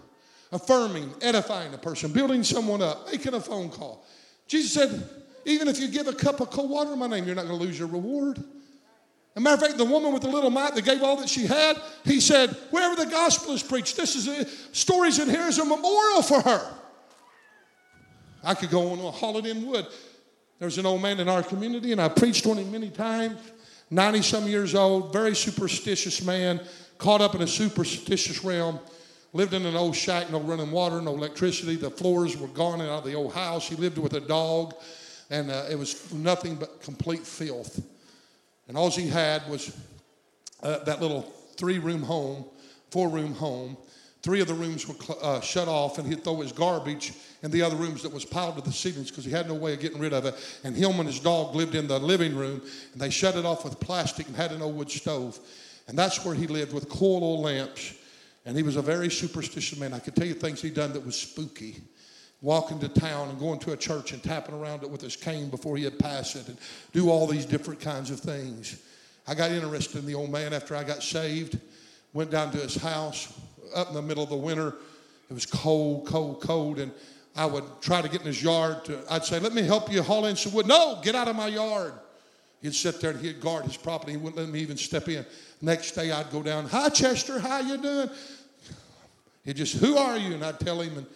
affirming, edifying a person, building someone up, making a phone call. Jesus said, even if you give a cup of cold water in my name, you're not going to lose your reward. As a matter of fact, the woman with the little mite that gave all that she had, he said, wherever the gospel is preached, this is a, stories in here is a memorial for her. I could go on a holiday in wood. There's an old man in our community, and I preached on him many times. 90 some years old, very superstitious man, caught up in a superstitious realm. Lived in an old shack, no running water, no electricity. The floors were gone out of the old house. He lived with a dog, and uh, it was nothing but complete filth. And all he had was uh, that little three room home, four room home. Three of the rooms were uh, shut off, and he'd throw his garbage in the other rooms that was piled to the ceilings because he had no way of getting rid of it. And him and his dog lived in the living room, and they shut it off with plastic and had an old wood stove. And that's where he lived with coal oil lamps. And he was a very superstitious man. I could tell you things he'd done that was spooky. Walking to town and going to a church and tapping around it with his cane before he had passed it and do all these different kinds of things. I got interested in the old man after I got saved. Went down to his house up in the middle of the winter. It was cold, cold, cold. And I would try to get in his yard. To, I'd say, let me help you haul in some wood. No, get out of my yard. He'd sit there and he'd guard his property. He wouldn't let me even step in. Next day I'd go down, hi Chester, how you doing? He'd just, who are you? And I'd tell him and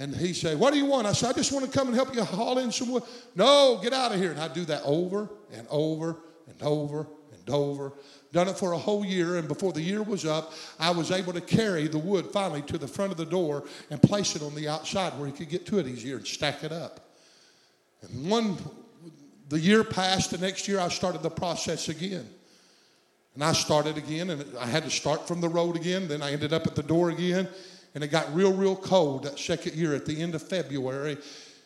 and he'd say, What do you want? I said, I just want to come and help you haul in some wood. No, get out of here. And I'd do that over and over and over and Dover. Done it for a whole year, and before the year was up, I was able to carry the wood finally to the front of the door and place it on the outside where he could get to it easier and stack it up. And one, the year passed, the next year I started the process again. And I started again, and I had to start from the road again. Then I ended up at the door again, and it got real, real cold that second year at the end of February.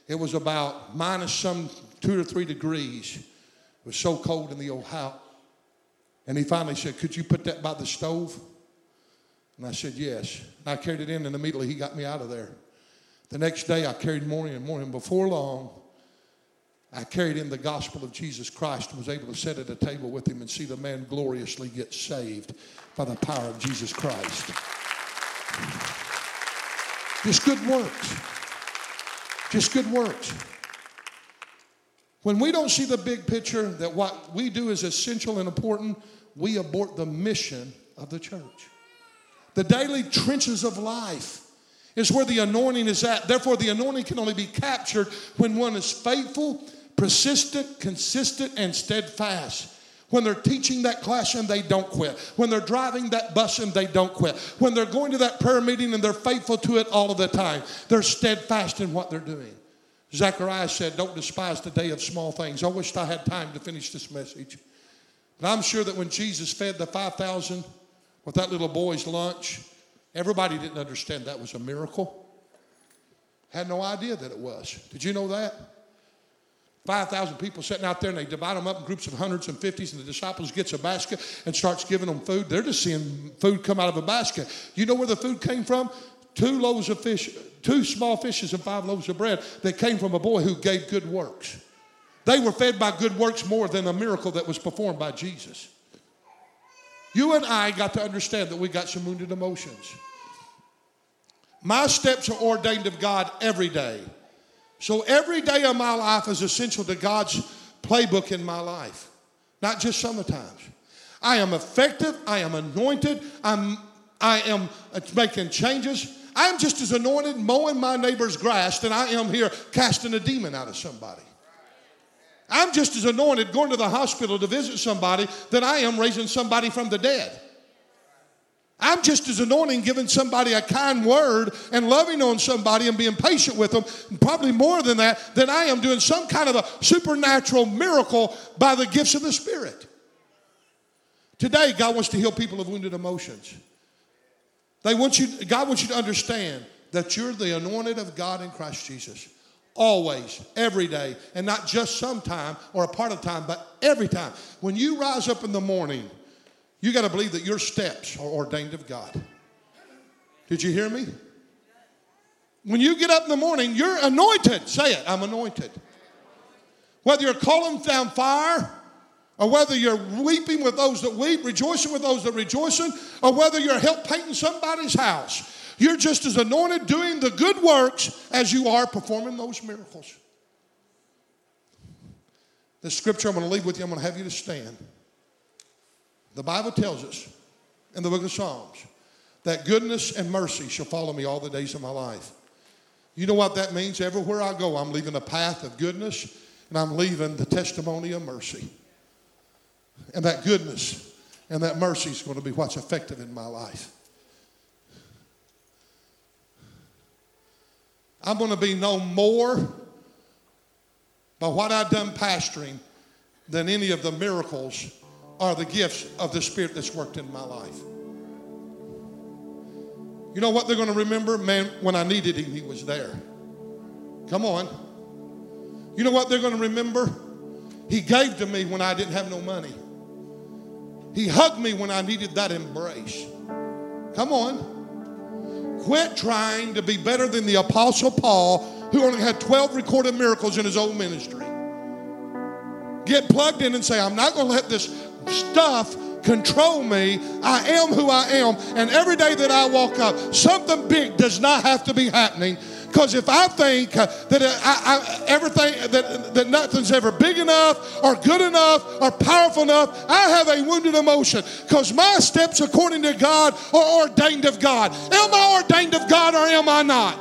It was about minus some two or three degrees. It was so cold in the old house. And he finally said, Could you put that by the stove? And I said, Yes. And I carried it in, and immediately he got me out of there. The next day, I carried more and more, and before long, I carried in the gospel of Jesus Christ and was able to sit at a table with him and see the man gloriously get saved by the power of Jesus Christ. Just good works. Just good works. When we don't see the big picture that what we do is essential and important, we abort the mission of the church. The daily trenches of life is where the anointing is at. Therefore, the anointing can only be captured when one is faithful persistent, consistent, and steadfast. When they're teaching that class and they don't quit. When they're driving that bus and they don't quit. When they're going to that prayer meeting and they're faithful to it all of the time. They're steadfast in what they're doing. Zechariah said, Don't despise the day of small things. I wished I had time to finish this message. But I'm sure that when Jesus fed the 5,000 with that little boy's lunch, everybody didn't understand that was a miracle. Had no idea that it was. Did you know that? 5,000 people sitting out there and they divide them up in groups of hundreds and fifties and the disciples gets a basket and starts giving them food. They're just seeing food come out of a basket. You know where the food came from? Two loaves of fish, two small fishes and five loaves of bread that came from a boy who gave good works. They were fed by good works more than a miracle that was performed by Jesus. You and I got to understand that we got some wounded emotions. My steps are ordained of God every day. So every day of my life is essential to God's playbook in my life, not just sometimes. I am effective, I am anointed, I'm, I am making changes. I am just as anointed mowing my neighbor's grass than I am here casting a demon out of somebody. I'm just as anointed going to the hospital to visit somebody than I am raising somebody from the dead. I'm just as anointing giving somebody a kind word and loving on somebody and being patient with them, probably more than that, than I am doing some kind of a supernatural miracle by the gifts of the Spirit. Today, God wants to heal people of wounded emotions. They want you, God wants you to understand that you're the anointed of God in Christ Jesus. Always, every day, and not just sometime or a part of time, but every time. When you rise up in the morning, you got to believe that your steps are ordained of God. Did you hear me? When you get up in the morning, you're anointed. Say it, I'm anointed. Whether you're calling down fire, or whether you're weeping with those that weep, rejoicing with those that rejoicing, or whether you're help painting somebody's house, you're just as anointed doing the good works as you are performing those miracles. The scripture I'm going to leave with you, I'm going to have you to stand. The Bible tells us in the book of Psalms that goodness and mercy shall follow me all the days of my life. You know what that means? Everywhere I go, I'm leaving a path of goodness and I'm leaving the testimony of mercy. And that goodness and that mercy is going to be what's effective in my life. I'm going to be known more by what I've done pastoring than any of the miracles are the gifts of the Spirit that's worked in my life. You know what they're going to remember? Man, when I needed Him, He was there. Come on. You know what they're going to remember? He gave to me when I didn't have no money. He hugged me when I needed that embrace. Come on. Quit trying to be better than the Apostle Paul, who only had 12 recorded miracles in his own ministry. Get plugged in and say, I'm not going to let this stuff control me. I am who I am. And every day that I walk up, something big does not have to be happening. Because if I think uh, that I, I, everything that, that nothing's ever big enough or good enough or powerful enough, I have a wounded emotion. Because my steps, according to God, are ordained of God. Am I ordained of God or am I not?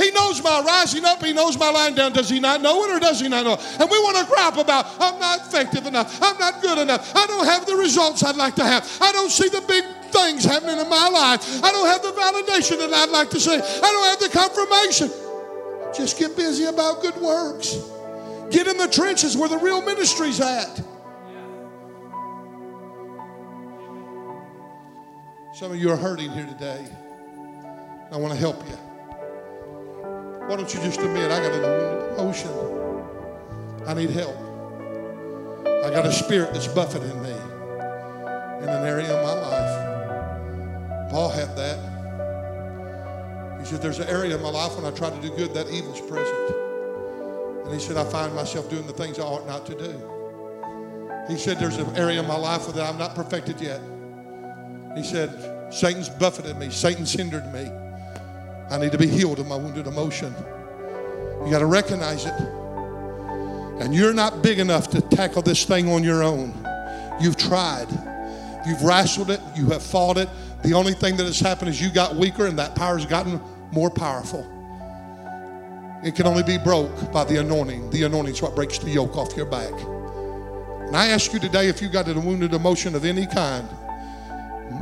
He knows my rising up. He knows my lying down. Does he not know it or does he not know it? And we want to gripe about, I'm not effective enough. I'm not good enough. I don't have the results I'd like to have. I don't see the big things happening in my life. I don't have the validation that I'd like to see. I don't have the confirmation. Just get busy about good works. Get in the trenches where the real ministry's at. Some of you are hurting here today. I want to help you. Why don't you just admit I got an emotion? I need help. I got a spirit that's buffeting me in an area of my life. Paul had that. He said, There's an area of my life when I try to do good, that evil's present. And he said, I find myself doing the things I ought not to do. He said, There's an area of my life that I'm not perfected yet. He said, Satan's buffeted me, Satan's hindered me. I need to be healed of my wounded emotion. You got to recognize it. And you're not big enough to tackle this thing on your own. You've tried. You've wrestled it. You have fought it. The only thing that has happened is you got weaker and that power has gotten more powerful. It can only be broke by the anointing. The anointing is what breaks the yoke off your back. And I ask you today if you got a wounded emotion of any kind,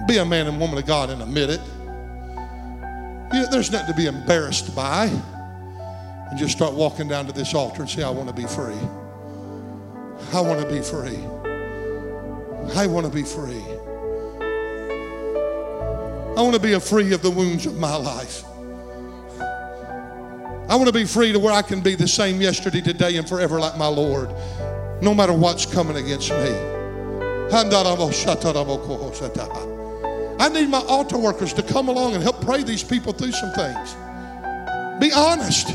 be a man and woman of God and admit it. You know, there's nothing to be embarrassed by. And just start walking down to this altar and say, I want to be free. I want to be free. I want to be free. I want to be free of the wounds of my life. I want to be free to where I can be the same yesterday, today, and forever like my Lord, no matter what's coming against me. I need my altar workers to come along and help pray these people through some things. Be honest.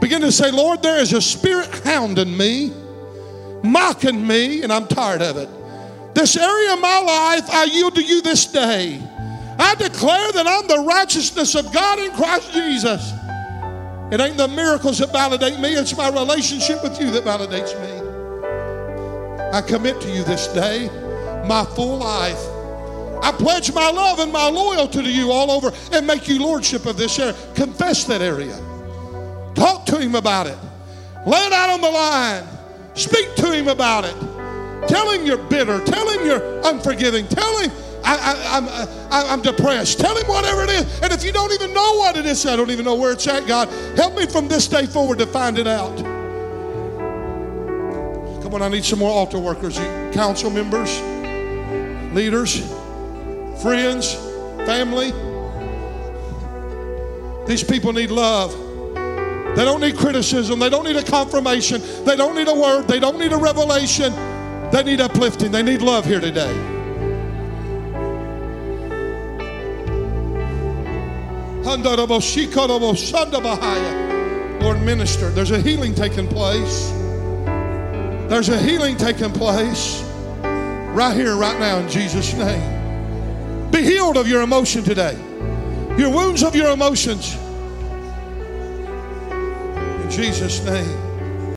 Begin to say, Lord, there is a spirit hounding me, mocking me, and I'm tired of it. This area of my life I yield to you this day. I declare that I'm the righteousness of God in Christ Jesus. It ain't the miracles that validate me, it's my relationship with you that validates me. I commit to you this day my full life. I pledge my love and my loyalty to you all over and make you lordship of this area. Confess that area. Talk to him about it. Lay it out on the line. Speak to him about it. Tell him you're bitter. Tell him you're unforgiving. Tell him I, am uh, I'm depressed. Tell him whatever it is. And if you don't even know what it is, I don't even know where it's at, God, help me from this day forward to find it out. Come on, I need some more altar workers, council members leaders, friends, family. These people need love. They don't need criticism. They don't need a confirmation. They don't need a word. They don't need a revelation. They need uplifting. They need love here today. Lord, minister. There's a healing taking place. There's a healing taking place right here, right now, in Jesus' name. Be healed of your emotion today, your wounds of your emotions. In Jesus' name.